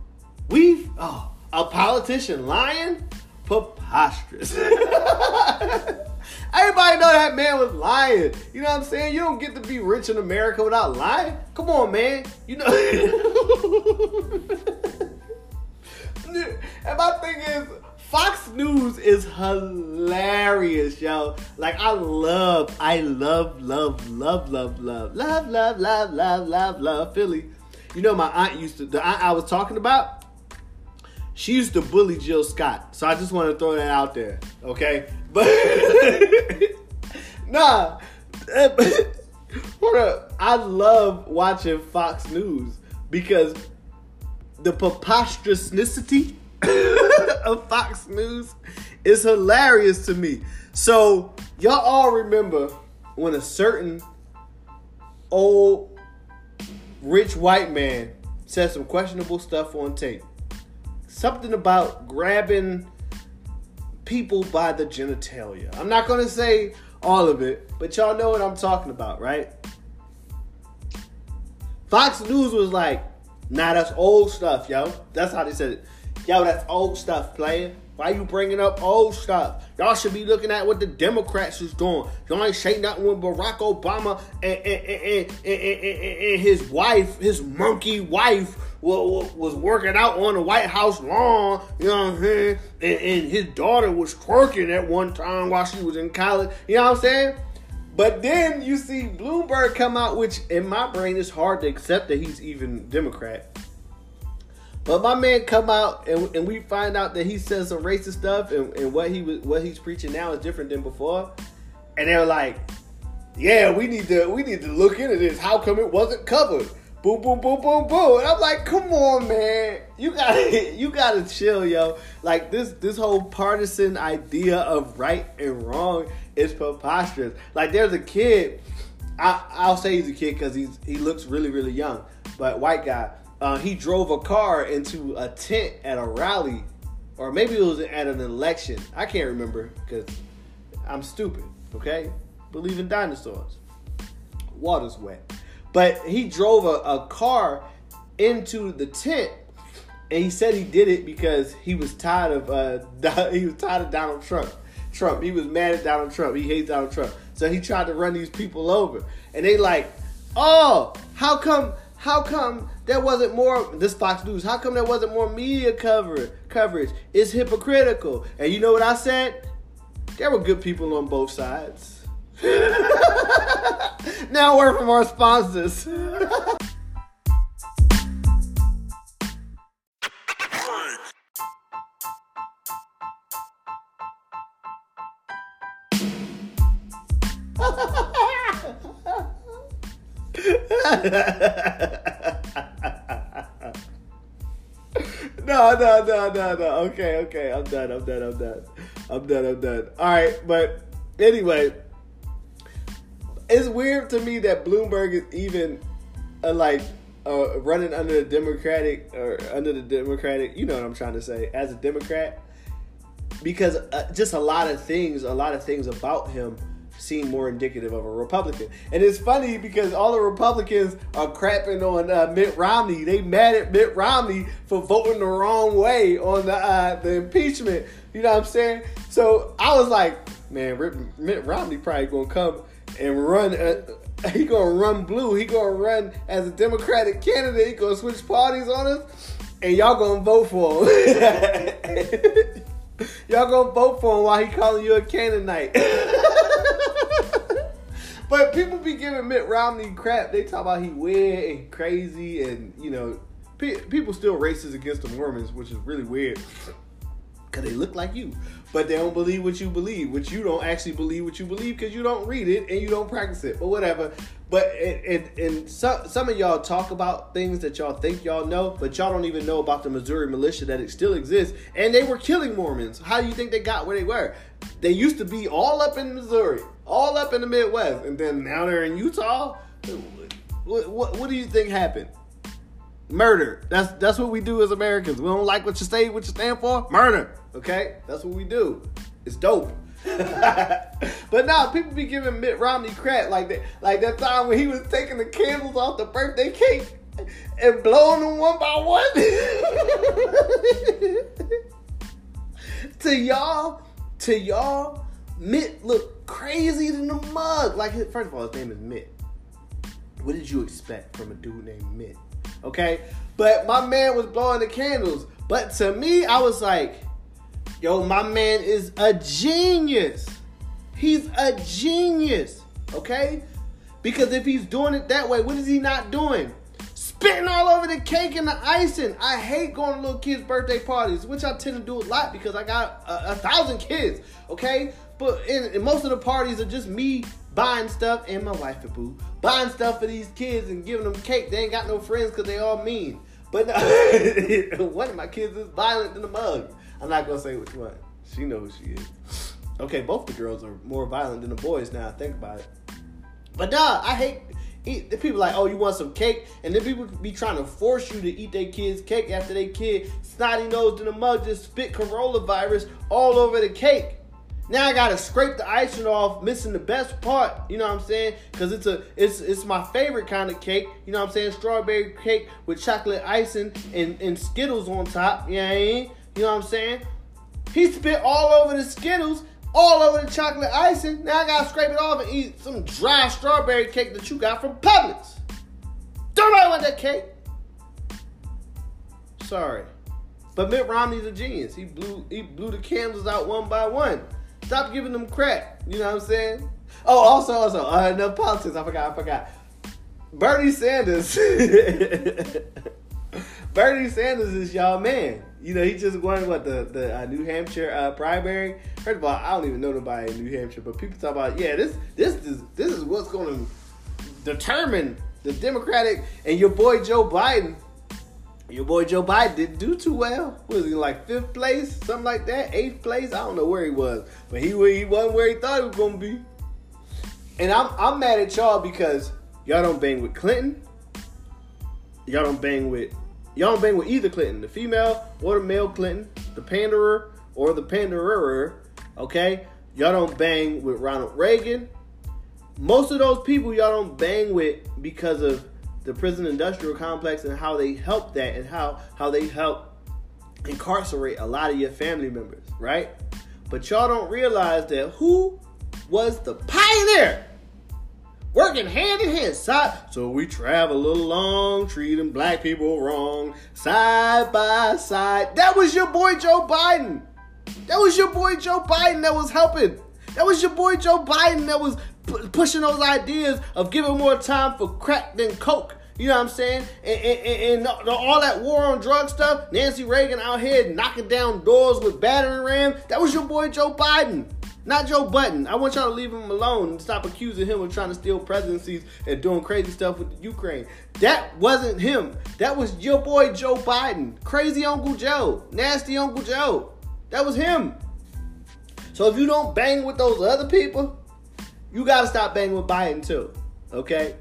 we've oh a politician lying? Preposterous. Everybody know that man was lying. You know what I'm saying? You don't get to be rich in America without lying. Come on, man. You know. and my thing is, Fox News is hilarious, yo. Like I love, I love, love, love, love, love, love, love, love, love, love, love Philly. You know, my aunt used to. The aunt I was talking about. She used to bully Jill Scott. So I just want to throw that out there, okay? But nah, I love watching Fox News because the preposterousness of Fox News is hilarious to me. So y'all all remember when a certain old rich white man said some questionable stuff on tape. Something about grabbing people by the genitalia. I'm not gonna say all of it, but y'all know what I'm talking about, right? Fox News was like, nah, that's old stuff, yo. That's how they said it. Yo, that's old stuff, player. Why you bringing up old stuff? Y'all should be looking at what the Democrats is doing. Y'all ain't saying nothing when Barack Obama and, and, and, and, his wife, his monkey wife, was working out on the White House lawn, you know what I'm saying? And, his daughter was twerking at one time while she was in college, you know what I'm saying? But then you see Bloomberg come out, which in my brain is hard to accept that he's even Democrat. But my man come out and, and we find out that he says some racist stuff and, and what he was what he's preaching now is different than before. And they're like, Yeah, we need to we need to look into this. How come it wasn't covered? Boom, boom, boom, boom, boom. And I'm like, come on, man. You gotta you gotta chill, yo. Like this this whole partisan idea of right and wrong is preposterous. Like there's a kid, I, I'll say he's a kid because he's he looks really, really young, but white guy uh, he drove a car into a tent at a rally, or maybe it was at an election. I can't remember because I'm stupid. Okay, believe in dinosaurs. Water's wet, but he drove a, a car into the tent, and he said he did it because he was tired of uh, he was tired of Donald Trump. Trump. He was mad at Donald Trump. He hates Donald Trump. So he tried to run these people over, and they like, oh, how come? How come there wasn't more this Fox News. How come there wasn't more media cover coverage? It's hypocritical. And you know what I said? There were good people on both sides. now a word from our sponsors. no, no, no, no, no. Okay, okay. I'm done. I'm done. I'm done. I'm done. I'm done. All right, but anyway, it's weird to me that Bloomberg is even uh, like uh, running under the Democratic or under the Democratic. You know what I'm trying to say as a Democrat, because uh, just a lot of things, a lot of things about him seem more indicative of a Republican. And it's funny because all the Republicans are crapping on uh, Mitt Romney. They mad at Mitt Romney for voting the wrong way on the uh, the impeachment. You know what I'm saying? So I was like, man, Mitt Romney probably gonna come and run. Uh, he gonna run blue. He gonna run as a Democratic candidate. He gonna switch parties on us, and y'all gonna vote for him. y'all gonna vote for him while he calling you a Canaanite. but people be giving Mitt Romney crap. They talk about he weird and crazy, and you know, pe- people still racist against the Mormons, which is really weird because they look like you, but they don't believe what you believe, which you don't actually believe what you believe because you don't read it and you don't practice it, but whatever. But and, and some some of y'all talk about things that y'all think y'all know, but y'all don't even know about the Missouri militia that it still exists, and they were killing Mormons. How do you think they got where they were? They used to be all up in Missouri, all up in the Midwest, and then now they're in Utah. What, what, what do you think happened? Murder. That's that's what we do as Americans. We don't like what you say, what you stand for. Murder. Okay, that's what we do. It's dope. but now people be giving Mitt Romney crap like that, like that time when he was taking the candles off the birthday cake and blowing them one by one. to y'all, to y'all, Mitt looked crazy than the mug. Like first of all, his name is Mitt. What did you expect from a dude named Mitt? Okay? But my man was blowing the candles. But to me, I was like, yo, my man is a genius. He's a genius. Okay? Because if he's doing it that way, what is he not doing? Spitting all over the cake and the icing. I hate going to little kids' birthday parties, which I tend to do a lot because I got a, a thousand kids. Okay? But in, in most of the parties are just me buying stuff and my wife and boo buying stuff for these kids and giving them cake. They ain't got no friends because they all mean. But one of my kids is violent in the mug. I'm not gonna say which one. She knows who she is. Okay, both the girls are more violent than the boys now. I think about it. But nah, I hate eat, the people like, oh, you want some cake, and then people be trying to force you to eat their kid's cake after they kid snotty nosed in the mug just spit coronavirus all over the cake. Now I gotta scrape the icing off, missing the best part. You know what I'm saying? Cause it's a it's it's my favorite kind of cake. You know what I'm saying? Strawberry cake with chocolate icing and, and Skittles on top. You know I mean? You know what I'm saying? He spit all over the Skittles, all over the chocolate icing. Now I gotta scrape it off and eat some dry strawberry cake that you got from Publix. Don't nobody want that cake. Sorry. But Mitt Romney's a genius. He blew he blew the candles out one by one. Stop giving them crap. You know what I'm saying? Oh, also, also, uh, no politics. I forgot. I forgot. Bernie Sanders. Bernie Sanders is y'all man. You know, he just won what the the uh, New Hampshire uh, primary. First of all, I don't even know nobody in New Hampshire, but people talk about yeah, this this is this is what's going to determine the Democratic and your boy Joe Biden your boy Joe Biden didn't do too well. Was he like fifth place, something like that, eighth place? I don't know where he was, but he he wasn't where he thought he was gonna be. And I'm I'm mad at y'all because y'all don't bang with Clinton. Y'all don't bang with y'all don't bang with either Clinton, the female or the male Clinton, the panderer or the panderer. Okay, y'all don't bang with Ronald Reagan. Most of those people y'all don't bang with because of the prison industrial complex and how they help that and how how they help incarcerate a lot of your family members, right? But y'all don't realize that who was the pioneer working hand in hand side so we travel along treating black people wrong side by side that was your boy joe biden that was your boy joe biden that was helping that was your boy joe biden that was p- pushing those ideas of giving more time for crack than coke you know what I'm saying? And, and, and, and, all that war on drug stuff, Nancy Reagan out here knocking down doors with battering ram. That was your boy Joe Biden. Not Joe Budden. I want y'all to leave him alone and stop accusing him of trying to steal presidencies and doing crazy stuff with Ukraine. That wasn't him. That was your boy Joe Biden. Crazy Uncle Joe. Nasty Uncle Joe. That was him. So if you don't bang with those other people, you gotta stop banging with Biden too. Okay?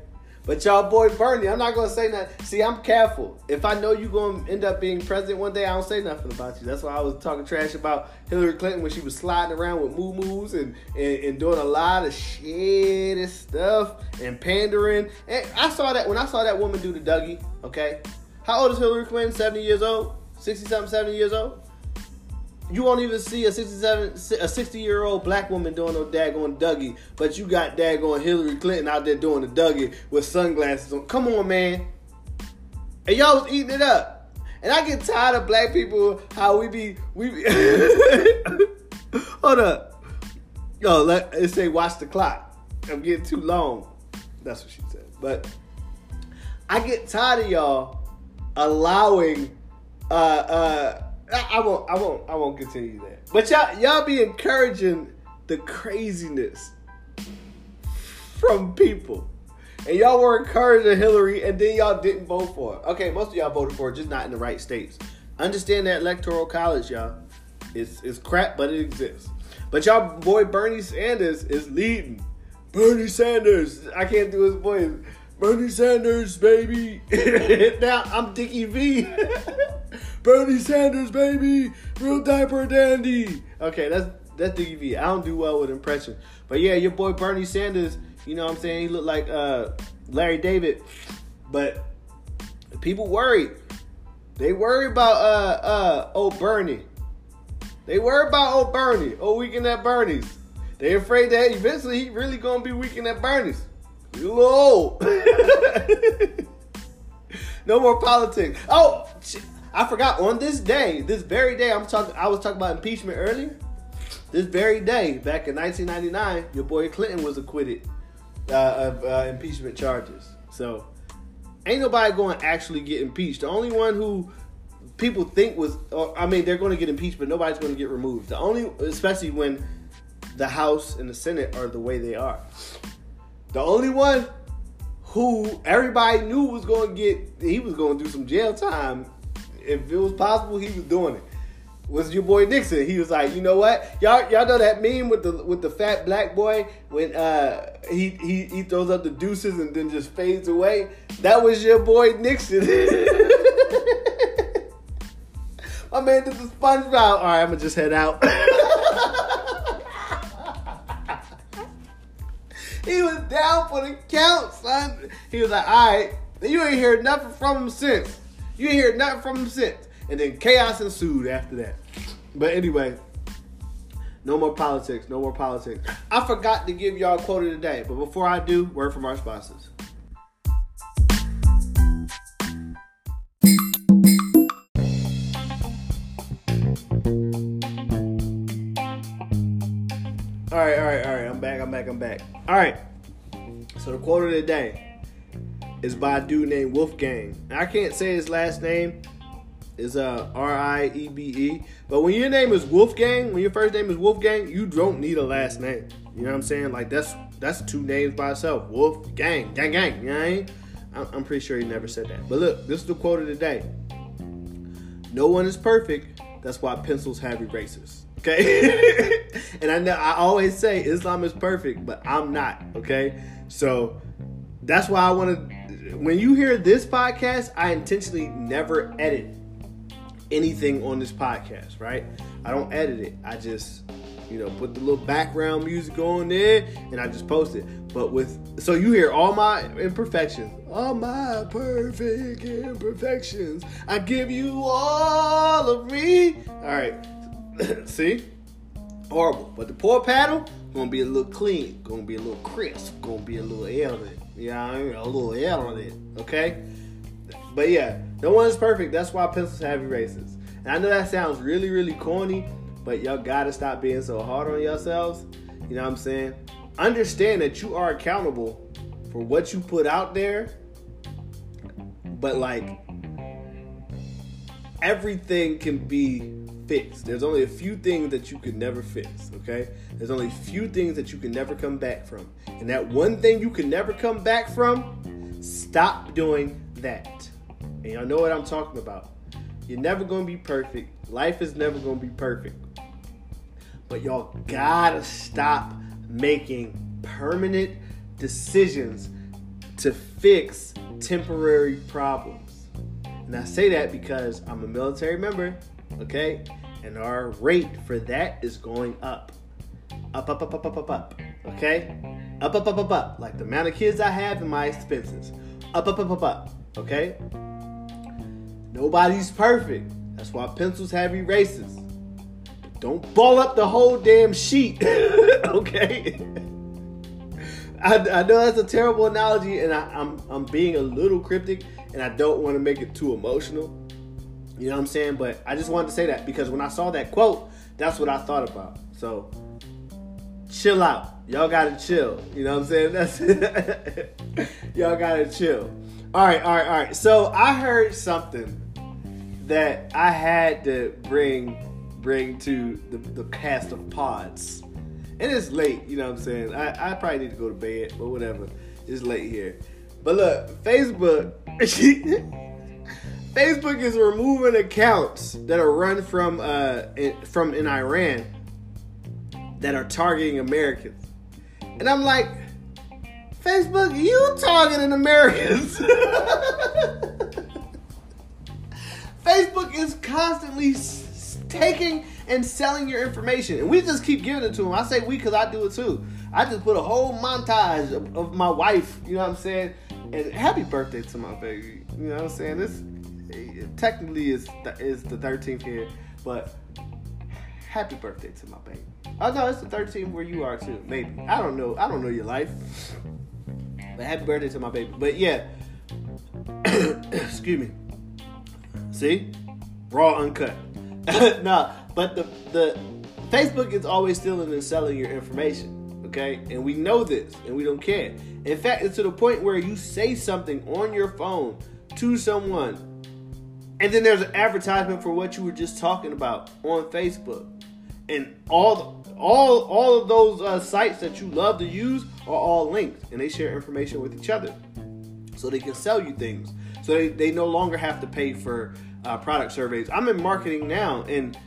But y'all boy Bernie, I'm not gonna say nothing. See, I'm careful. If I know you gonna end up being president one day, I don't say nothing about you. That's why I was talking trash about Hillary Clinton when she was sliding around with moo moos and, and, and doing a lot of shitty stuff and pandering. And I saw that when I saw that woman do the Dougie, okay? How old is Hillary Clinton? 70 years old? 60 something, 70 years old? You won't even see a 67 a 60 year old black woman doing no daggone Dougie, but you got daggone Hillary Clinton out there doing the Dougie with sunglasses on. Come on, man. And y'all was eating it up. And I get tired of black people how we be we be Hold up. Yo, let it say watch the clock. I'm getting too long. That's what she said. But I get tired of y'all allowing uh uh I, won't. I won't. I won't continue that. But y'all, y'all be encouraging the craziness from people, and y'all were encouraging Hillary, and then y'all didn't vote for her. Okay, most of y'all voted for her, just not in the right states. Understand that electoral college, y'all, is is crap, but it exists. But y'all, boy Bernie Sanders is leading. Bernie Sanders. I can't do his voice. Bernie Sanders, baby. now I'm Dickie V. Bernie Sanders, baby, real diaper dandy. Okay, that's that's Dickie I don't do well with impression, but yeah, your boy Bernie Sanders. You know what I'm saying? He looked like uh, Larry David, but people worried. They worry about uh uh old Bernie. They worry about old Bernie. Old weekend at Bernie's. They afraid that eventually he really gonna be weekend at Bernie's. He's little old. no more politics. Oh, I forgot on this day, this very day, I'm talking. I was talking about impeachment earlier. This very day, back in 1999, your boy Clinton was acquitted uh, of uh, impeachment charges. So, ain't nobody going to actually get impeached. The only one who people think was, or, I mean, they're going to get impeached, but nobody's going to get removed. The only, especially when the House and the Senate are the way they are. The only one who everybody knew was going to get, he was going to do some jail time if it was possible, he was doing it. Was your boy Nixon? He was like, you know what, y'all y'all know that meme with the with the fat black boy when uh he he he throws up the deuces and then just fades away. That was your boy Nixon. My man did the SpongeBob. All right, I'm gonna just head out. he was down for the count, son. He was like, all right, you ain't heard nothing from him since. You hear nothing from him since. And then chaos ensued after that. But anyway, no more politics. No more politics. I forgot to give y'all a quote of the day. But before I do, word from our sponsors. All right, all right, all right. I'm back. I'm back. I'm back. All right. So the quote of the day is by a dude named Wolfgang. I can't say his last name. Is uh R I E B E. But when your name is Wolfgang, when your first name is Wolfgang, you don't need a last name. You know what I'm saying? Like that's that's two names by itself. Wolf gang, gang, gang. You know I mean? I'm pretty sure he never said that. But look, this is the quote of the day. No one is perfect. That's why pencils have erasers. Okay? and I know I always say Islam is perfect, but I'm not. Okay? So that's why I want to when you hear this podcast, I intentionally never edit anything on this podcast, right? I don't edit it. I just, you know, put the little background music on there and I just post it. But with so you hear all my imperfections, all my perfect imperfections. I give you all of me. All right. See? Horrible. But the poor paddle gonna be a little clean, gonna be a little crisp, gonna be a little elegant. Yeah, I mean, a little L on it. Okay, but yeah, no one's perfect. That's why pencils have erasers. And I know that sounds really, really corny, but y'all gotta stop being so hard on yourselves. You know what I'm saying? Understand that you are accountable for what you put out there, but like everything can be fixed. There's only a few things that you can never fix, okay? There's only a few things that you can never come back from. And that one thing you can never come back from, stop doing that. And y'all know what I'm talking about. You're never gonna be perfect. Life is never gonna be perfect. But y'all gotta stop making permanent decisions to fix temporary problems. And I say that because I'm a military member, okay? And our rate for that is going up. Up, up, up, up, up, up, up. Okay? Up, up, up, up, up. Like the amount of kids I have and my expenses. Up, up, up, up, up. Okay? Nobody's perfect. That's why pencils have erasers. Don't ball up the whole damn sheet. okay? I, I, know that's a terrible analogy, and I, I'm I'm being a little cryptic, and I don't want to make it too emotional. You know what I'm saying? But I just wanted to say that because when I saw that quote, that's what I thought about. So chill out. Y'all gotta chill. You know what I'm saying? That's y'all gotta chill. All right, all right, all right. So I heard something that I had to bring bring to the, the cast of pods. And it's late, you know what I'm saying? I, I probably need to go to bed, but whatever. It's late here. But look, Facebook Facebook is removing accounts that are run from uh from in Iran that are targeting Americans. And I'm like, Facebook, you targeting Americans. Facebook is constantly s- taking and selling your information, and we just keep giving it to them. I say we because I do it too. I just put a whole montage of, of, my wife. You know what I'm saying? And happy birthday to my baby. You know what I'm saying? This technically is is the 13th here, but happy birthday to my baby. Oh no, it's the 13th where you are too. Maybe I don't know. I don't know your life, but happy birthday to my baby. But yeah, excuse me. See, raw uncut. nah, but the the Facebook is always stealing and selling your information. Okay, and we know this, and we don't care. In fact, it's to the point where you say something on your phone to someone, and then there's an advertisement for what you were just talking about on Facebook, and all the, all all of those uh, sites that you love to use are all linked, and they share information with each other, so they can sell you things. So they, they no longer have to pay for uh, product surveys. I'm in marketing now, and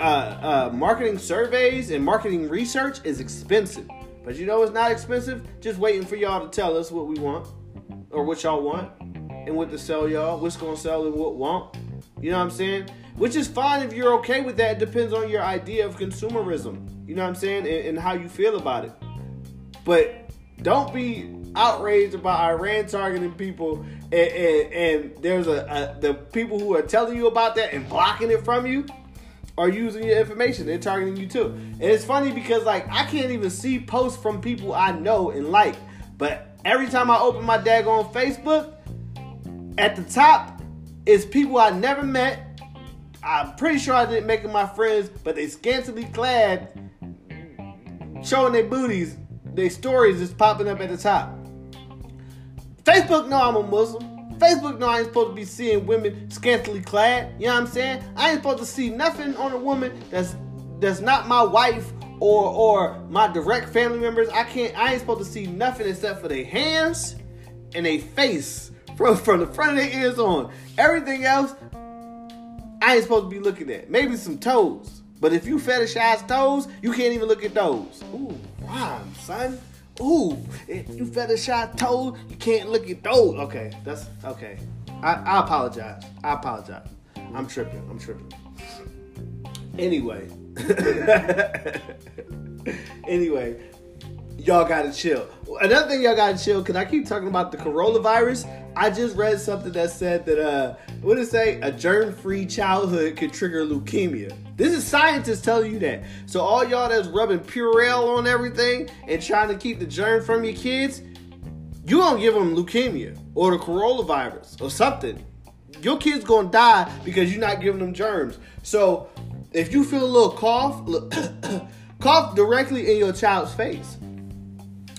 uh, uh, marketing surveys and marketing research is expensive. But you know it's not expensive? Just waiting for y'all to tell us what we want or what y'all want and what to sell y'all, what's gonna sell and what won't. You know what I'm saying? Which is fine if you're okay with that. It depends on your idea of consumerism. You know what I'm saying? And, and how you feel about it. But don't be outraged about Iran targeting people and, and, and there's a, a, the people who are telling you about that and blocking it from you are using your information. They're targeting you too. And it's funny because like I can't even see posts from people I know and like. But every time I open my daggone Facebook, at the top is people I never met. I'm pretty sure I didn't make them my friends, but they scantily clad, showing their booties. Their stories is popping up at the top. Facebook know I'm a Muslim. Facebook know I ain't supposed to be seeing women scantily clad. You know what I'm saying? I ain't supposed to see nothing on a woman that's that's not my wife or or my direct family members. I can't. I ain't supposed to see nothing except for their hands and their face from from the front of their ears on. Everything else, I ain't supposed to be looking at. Maybe some toes. But if you fetishize toes, you can't even look at those. Ooh, rhyme, son. Ooh, if you fetishize toes, you can't look at those. Okay, that's okay. I, I apologize. I apologize. I'm tripping. I'm tripping. Anyway. anyway, y'all gotta chill. Another thing y'all gotta chill, cause I keep talking about the coronavirus. I just read something that said that uh what did it say? A germ-free childhood could trigger leukemia. This is scientists telling you that. So all y'all that's rubbing Purell on everything and trying to keep the germ from your kids, you gonna give them leukemia or the coronavirus or something. Your kid's gonna die because you're not giving them germs. So if you feel a little cough, cough directly in your child's face.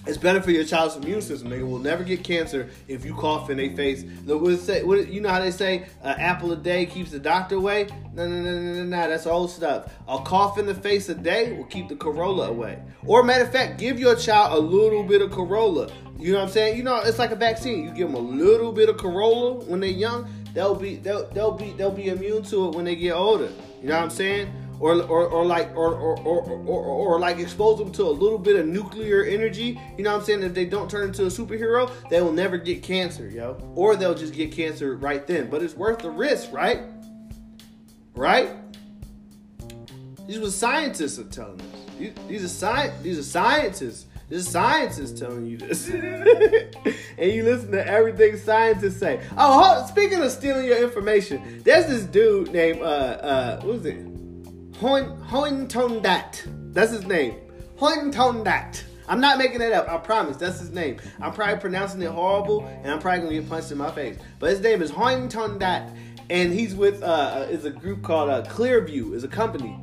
It's better for your child's immune system. They will never get cancer if you cough in their face. What say, what, you know how they say, uh, apple a day keeps the doctor away? No, no, no, no, no, no. That's old stuff. A cough in the face a day will keep the corolla away. Or, matter of fact, give your child a little bit of corolla. You know what I'm saying? You know, it's like a vaccine. You give them a little bit of corolla when they're young. They'll be they'll, they'll be they'll be immune to it when they get older. You know what I'm saying? Or or, or like or or, or or or like expose them to a little bit of nuclear energy. You know what I'm saying? If they don't turn into a superhero, they will never get cancer, yo. Or they'll just get cancer right then. But it's worth the risk, right? Right? These were scientists are telling us. These, are science. These are scientists. This science is telling you this. and you listen to everything scientists say. Oh, speaking of stealing your information, there's this dude named, uh, uh, what is it? Hoan Ton-That. That's his name. Hoan Ton-That. I'm not making that up. I promise. That's his name. I'm probably pronouncing it horrible, and I'm probably gonna get punched in my face. But his name is Hoan Ton-That, and he's with uh, uh, is a group called uh, Clearview. is a company,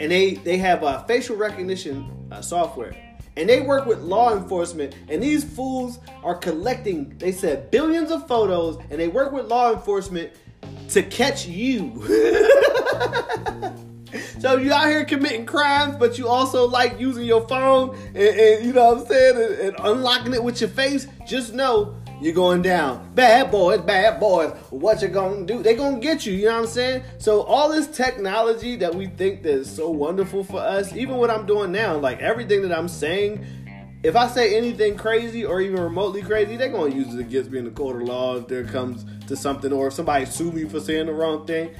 and they they have uh, facial recognition uh, software, and they work with law enforcement. And these fools are collecting. They said billions of photos, and they work with law enforcement to catch you. So you out here committing crimes, but you also like using your phone and, and you know what I'm saying, and, and, unlocking it with your face. Just know you're going down. Bad boys, bad boys. What you gonna do? They gonna get you. You know what I'm saying? So all this technology that we think that is so wonderful for us, even what I'm doing now, like everything that I'm saying. If I say anything crazy or even remotely crazy, they're gonna use it against me in the court of law if there comes to something, or if somebody sue me for saying the wrong thing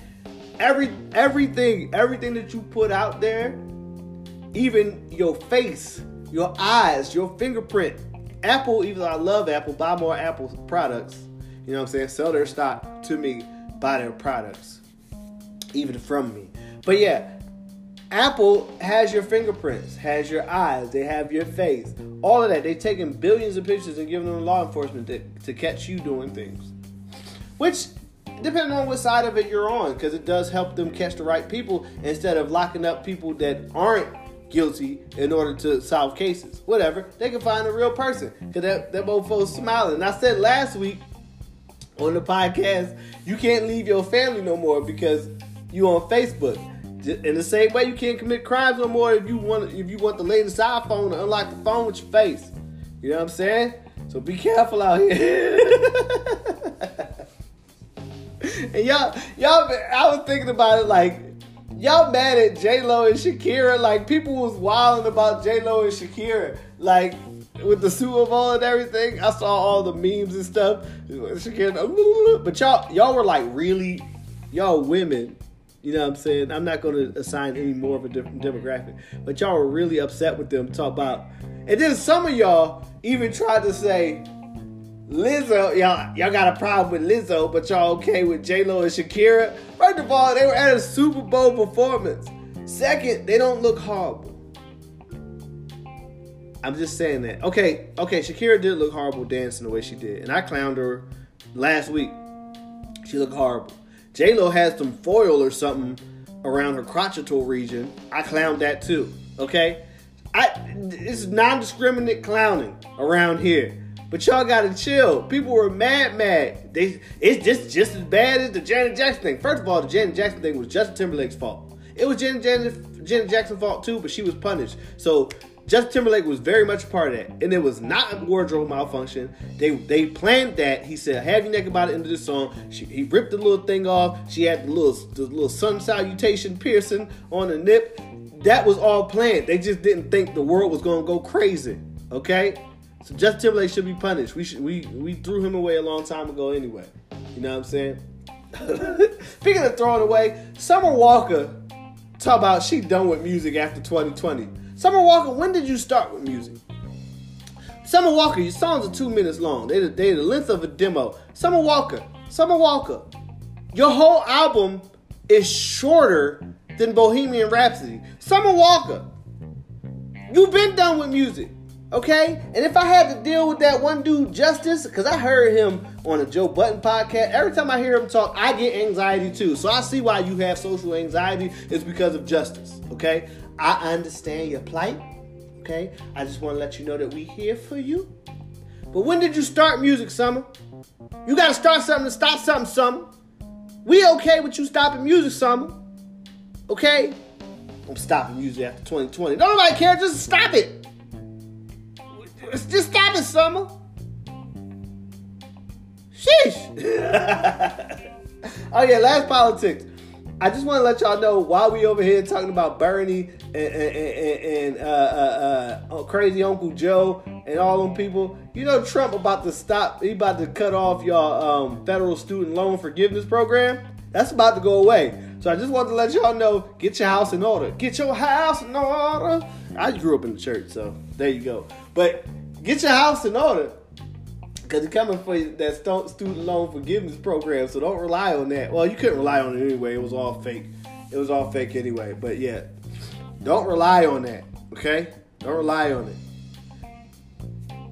every everything everything that you put out there even your face your eyes your fingerprint apple even though i love apple buy more apple products you know what i'm saying? Sell their stock to me buy their products even from me. But yeah apple has your fingerprints has your eyes they have your face all of that. They're taking billions of pictures and giving them to law enforcement to, to catch you doing things. Which depending on what side of it you're on, because it does help them catch the right people instead of locking up people that aren't guilty in order to solve cases. Whatever, they can find a real person because that that folks smiling. I said last week on the podcast, you can't leave your family no more because you on Facebook. In the same way, you can't commit crimes no more if you want if you want the latest iPhone to unlock the phone with your face. You know what I'm saying? So be careful out here. and y'all, y'all, I was thinking about it like, y'all mad at J Lo and Shakira. Like people was wilding about J Lo and Shakira. Like with the Super Bowl and everything. I saw all the memes and stuff. Shakira, but y'all, y'all were like really, y'all women. You know what I'm saying? I'm not going to assign any more of a different demographic, but y'all were really upset with them. Talk about, and then some of y'all even tried to say Lizzo, y'all, y'all got a problem with Lizzo, but y'all okay with J Lo and Shakira. First of all, they were at a Super Bowl performance. Second, they don't look horrible. I'm just saying that. Okay, okay, Shakira did look horrible dancing the way she did, and I clowned her last week. She looked horrible. J Lo has some foil or something around her crotchetal region. I clowned that too. Okay, I it's non-discriminate clowning around here. But y'all gotta chill. People were mad, mad. They it's just just as bad as the Janet Jackson thing. First of all, the Janet Jackson thing was Justin Timberlake's fault. It was Janet, Janet, Janet Jackson's fault too, but she was punished. So Justin Timberlake was very much a part of that, and it was not a wardrobe malfunction. They they planned that. He said, "Have you naked about it of the song." She, he ripped the little thing off. She had the little the little sun salutation piercing on the nip. That was all planned. They just didn't think the world was gonna go crazy. Okay, so Justin Timberlake should be punished. We should we we threw him away a long time ago anyway. You know what I'm saying? Speaking of throwing away, Summer Walker talk about she done with music after 2020. Summer Walker, when did you start with music? Summer Walker, your songs are two minutes long. They they the length of a demo. Summer Walker, Summer Walker, your whole album is shorter than Bohemian Rhapsody. Summer Walker, you've been done with music. Okay? And if I had to deal with that one dude, Justice, because I heard him on a Joe Budden podcast, every time I hear him talk, I get anxiety too. So I see why you have social anxiety. It's because of Justice. Okay? I understand your plight. Okay? I just want to let you know that we here for you. But when did you start music, Summer? You gotta start something to stop something, Summer. We okay with you stopping music, Summer. Okay? I'm stopping music after 2020. Don't nobody care, just stop it. It's just stop it, Summer. Sheesh. oh yeah, last politics. I just want to let y'all know while we over here talking about Bernie and, and, and, and uh, uh, uh, crazy Uncle Joe and all them people, you know Trump about to stop. He about to cut off y'all um, federal student loan forgiveness program. That's about to go away. So I just wanted to let y'all know: get your house in order. Get your house in order. I grew up in the church, so there you go. But get your house in order because you're coming for that student loan forgiveness program. So don't rely on that. Well, you couldn't rely on it anyway. It was all fake. It was all fake anyway. But yeah, don't rely on that. Okay, don't rely on it.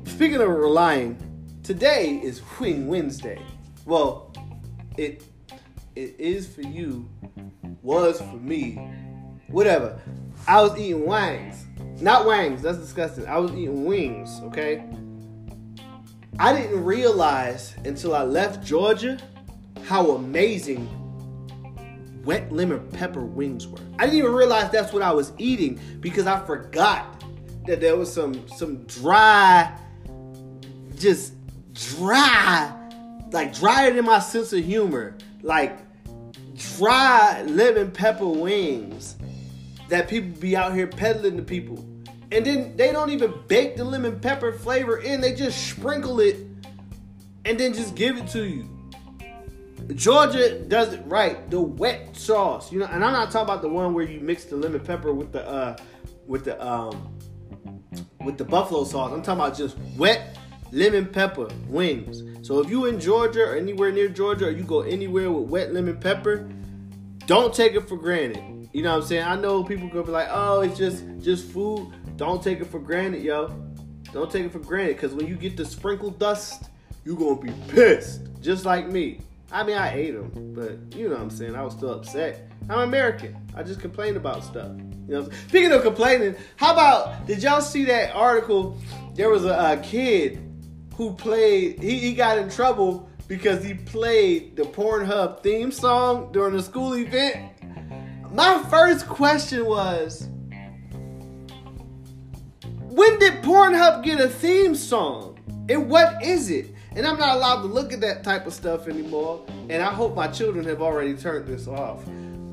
Speaking of relying, today is Wing Wednesday. Well, it it is for you, was for me, whatever. I was eating wangs, not wangs. That's disgusting. I was eating wings. Okay I didn't realize until I left Georgia how amazing wet lemon pepper wings were. I didn't even realize that's what I was eating because I forgot that there was some some dry, just dry, like drier than my sense of humor, like dry lemon pepper wings that people be out here peddling to people. And then they don't even bake the lemon pepper flavor in, they just sprinkle it and then just give it to you. Georgia does it right. The wet sauce, you know, and I'm not talking about the one where you mix the lemon pepper with the uh with the um with the buffalo sauce. I'm talking about just wet lemon pepper wings. So if you in Georgia or anywhere near Georgia or you go anywhere with wet lemon pepper, don't take it for granted. You know what I'm saying? I know people could be like, "Oh, it's just just food." Don't take it for granted, yo. Don't take it for granted because when you get the sprinkle dust, you're gonna be pissed, just like me. I mean, I ate them, but you know what I'm saying. I was still upset. I'm American. I just complain about stuff. You know. Speaking of complaining, how about did y'all see that article? There was a, a kid who played. He, he got in trouble because he played the Pornhub theme song during a school event. My first question was when did Pornhub get a theme song? And what is it? And I'm not allowed to look at that type of stuff anymore. And I hope my children have already turned this off.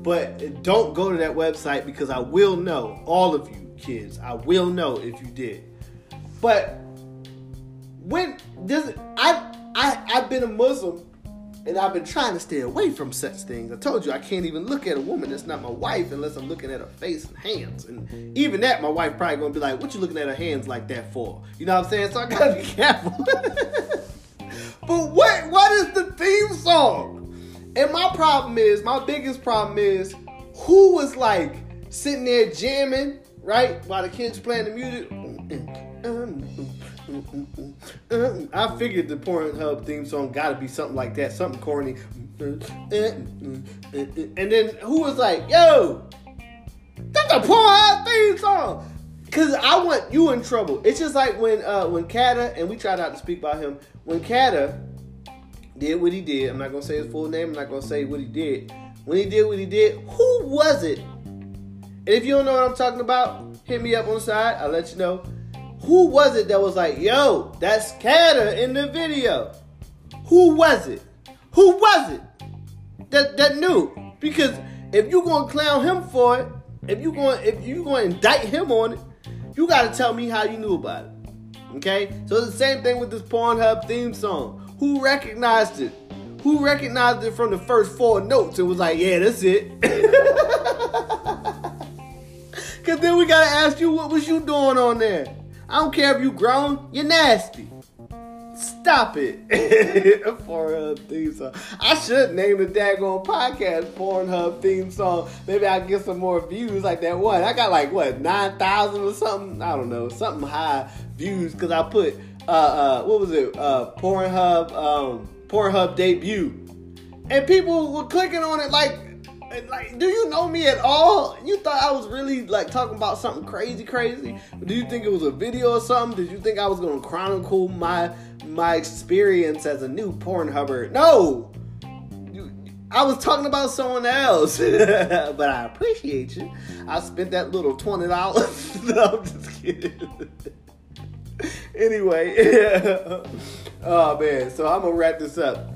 But don't go to that website because I will know, all of you kids, I will know if you did. But when does I I I've been a Muslim and I've been trying to stay away from such things. I told you I can't even look at a woman that's not my wife unless I'm looking at her face and hands. And even that, my wife probably gonna be like, "What you looking at her hands like that for?" You know what I'm saying? So I gotta be careful. but what what is the theme song? And my problem is, my biggest problem is, who was like sitting there jamming right while the kids playing the music. I figured the Pornhub theme song got to be something like that, something corny. And then who was like, "Yo, that's a Pornhub theme song." Cause I want you in trouble. It's just like when uh when Kata and we tried not to speak about him. When Kata did what he did, I'm not gonna say his full name. I'm not gonna say what he did. When he did what he did, who was it? And if you don't know what I'm talking about, hit me up on the side. I'll let you know. Who was it that was like, yo, that's Kata in the video? Who was it? Who was it that that knew? Because if you gonna clown him for it, if you going if you gonna indict him on it, you gotta tell me how you knew about it. Okay? So it's the same thing with this Pornhub theme song. Who recognized it? Who recognized it from the first four notes and was like, yeah, that's it. Cause then we gotta ask you what was you doing on there? I don't care if you grown, you're nasty. Stop it. Pornhub theme song. I should name the daggone podcast Pornhub theme song. Maybe I get some more views like that one. I got like what nine thousand or something. I don't know, something high views because I put uh uh what was it uh Pornhub um Pornhub debut, and people were clicking on it like Like, do you know me at all? You thought I was really like talking about something crazy, crazy? Do you think it was a video or something? Did you think I was gonna chronicle my my experience as a new Pornhubber? No, I was talking about someone else. but I appreciate you. I spent that little twenty dollars. no, I'm just kidding. anyway, oh man, so I'm gonna wrap this up.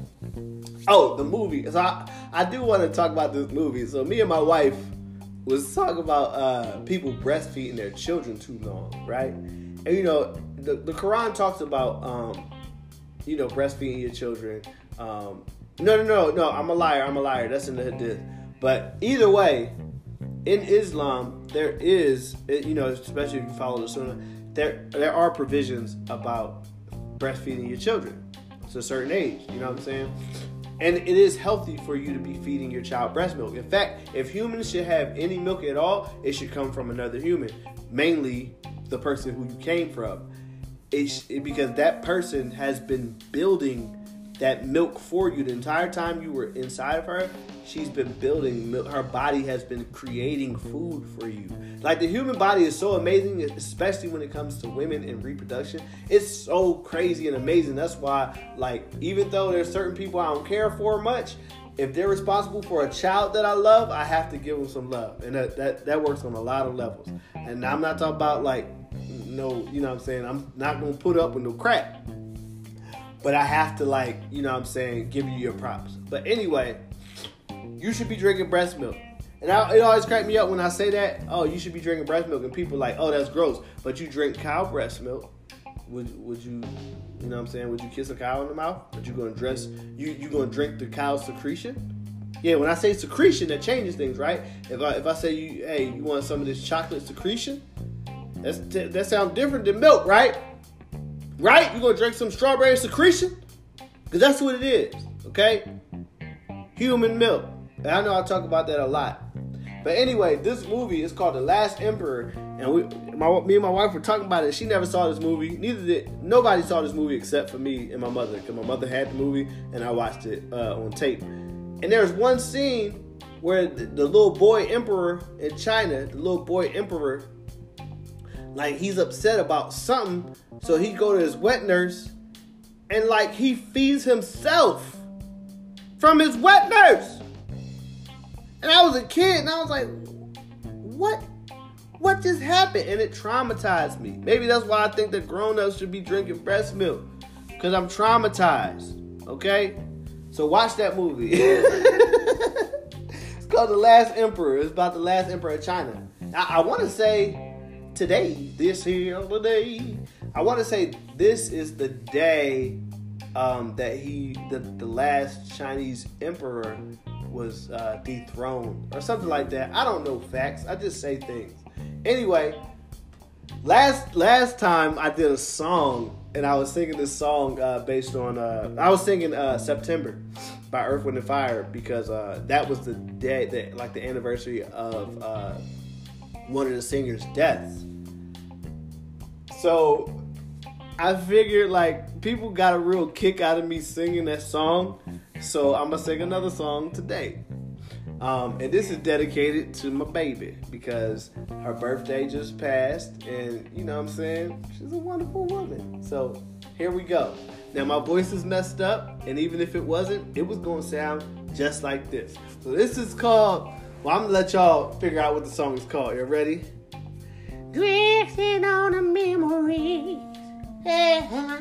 Oh, the movie. So I, I do want to talk about this movie. So me and my wife was talking about uh, people breastfeeding their children too long, right? And you know, the, the Quran talks about um, you know breastfeeding your children. Um, no, no, no, no. I'm a liar. I'm a liar. That's in the hadith. But either way, in Islam, there is, you know, especially if you follow the Sunnah, there there are provisions about breastfeeding your children to a certain age. You know what I'm saying? And it is healthy for you to be feeding your child breast milk. In fact, if humans should have any milk at all, it should come from another human, mainly the person who you came from. It's because that person has been building that milk for you the entire time you were inside of her. She's been building milk. Her body has been creating food for you. Like the human body is so amazing, especially when it comes to women and reproduction. It's so crazy and amazing. That's why, like, even though there's certain people I don't care for much, if they're responsible for a child that I love, I have to give them some love, and that that, that works on a lot of levels. And I'm not talking about like no, you know what I'm saying. I'm not gonna put up with no crap but I have to like, you know what I'm saying, give you your props. But anyway, you should be drinking breast milk. And I, it always cracked me up when I say that, oh, you should be drinking breast milk, and people like, oh, that's gross. But you drink cow breast milk. Would would you, you know what I'm saying? Would you kiss a cow in the mouth? Are you gonna dress? You you gonna drink the cow's secretion? Yeah, when I say secretion, that changes things, right? If I if I say you, hey, you want some of this chocolate secretion? That's that sounds different than milk, right? Right? You're gonna drink some strawberry secretion? Because that's what it is, okay? Human milk. And I know I talk about that a lot. But anyway, this movie is called The Last Emperor, and we, my, me and my wife were talking about it. She never saw this movie. Neither did nobody saw this movie except for me and my mother, because my mother had the movie and I watched it uh, on tape. And there's one scene where the, the little boy emperor in China, the little boy emperor, like he's upset about something so he go to his wet nurse and like he feeds himself from his wet nurse. And I was a kid and I was like, what? What just happened? And it traumatized me. Maybe that's why I think that grown-ups should be drinking breast milk. Because I'm traumatized. Okay? So watch that movie. it's called The Last Emperor. It's about the last emperor of China. I, I want to say today, this here the day, I want to say this is the day um, that he, the, the last Chinese emperor, was uh, dethroned or something like that. I don't know facts. I just say things. Anyway, last last time I did a song and I was singing this song uh, based on uh, I was singing uh, September by Earth, Wind and Fire because uh, that was the day that like the anniversary of uh, one of the singers' deaths. So I figured like people got a real kick out of me singing that song, so I'm gonna sing another song today. Um, and this is dedicated to my baby because her birthday just passed, and you know what I'm saying? She's a wonderful woman. So here we go. Now my voice is messed up, and even if it wasn't, it was gonna sound just like this. So this is called. Well, I'm gonna let y'all figure out what the song is called. You ready? Drifting on a memory yeah.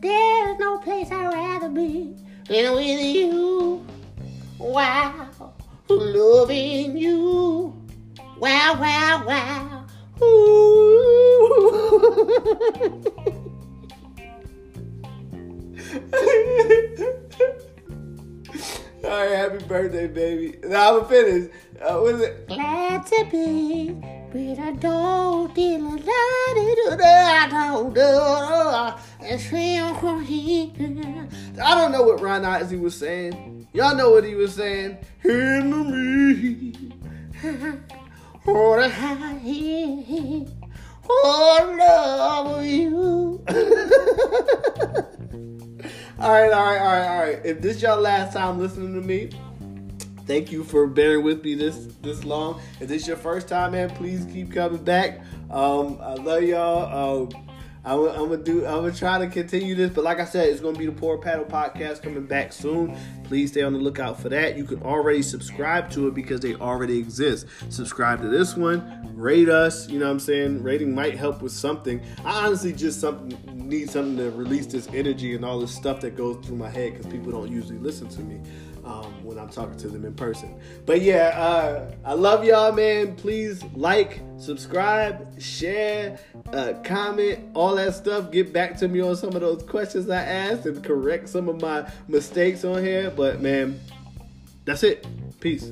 There's no place I'd rather be than with you. Wow, loving you. Wow, wow, wow. Ooh. All right, happy birthday, baby. Now I'm finished. Uh, what is it? Glad to be but I don't feel a I don't I don't know what Ron Isley was saying. Y'all know what he was saying. Me. Oh, I oh, love you. all right, all right, all right, all right. If this y'all last time listening to me, thank you for bearing with me this this long. If this is your first time, man, please keep coming back. Um, I love y'all. Um, I'm, I'm, gonna do. I'm gonna try to continue this, but like I said, it's gonna be the Poor Paddle podcast coming back soon. Please stay on the lookout for that. You can already subscribe to it because they already exist. Subscribe to this one, rate us. You know what I'm saying? Rating might help with something. I honestly just something need something to release this energy and all this stuff that goes through my head because people don't usually listen to me um, when I'm talking to them in person. But yeah, uh, I love y'all, man. Please like, subscribe, share, uh, comment, all that stuff. Get back to me on some of those questions I asked and correct some of my mistakes on here. But man, that's it. Peace.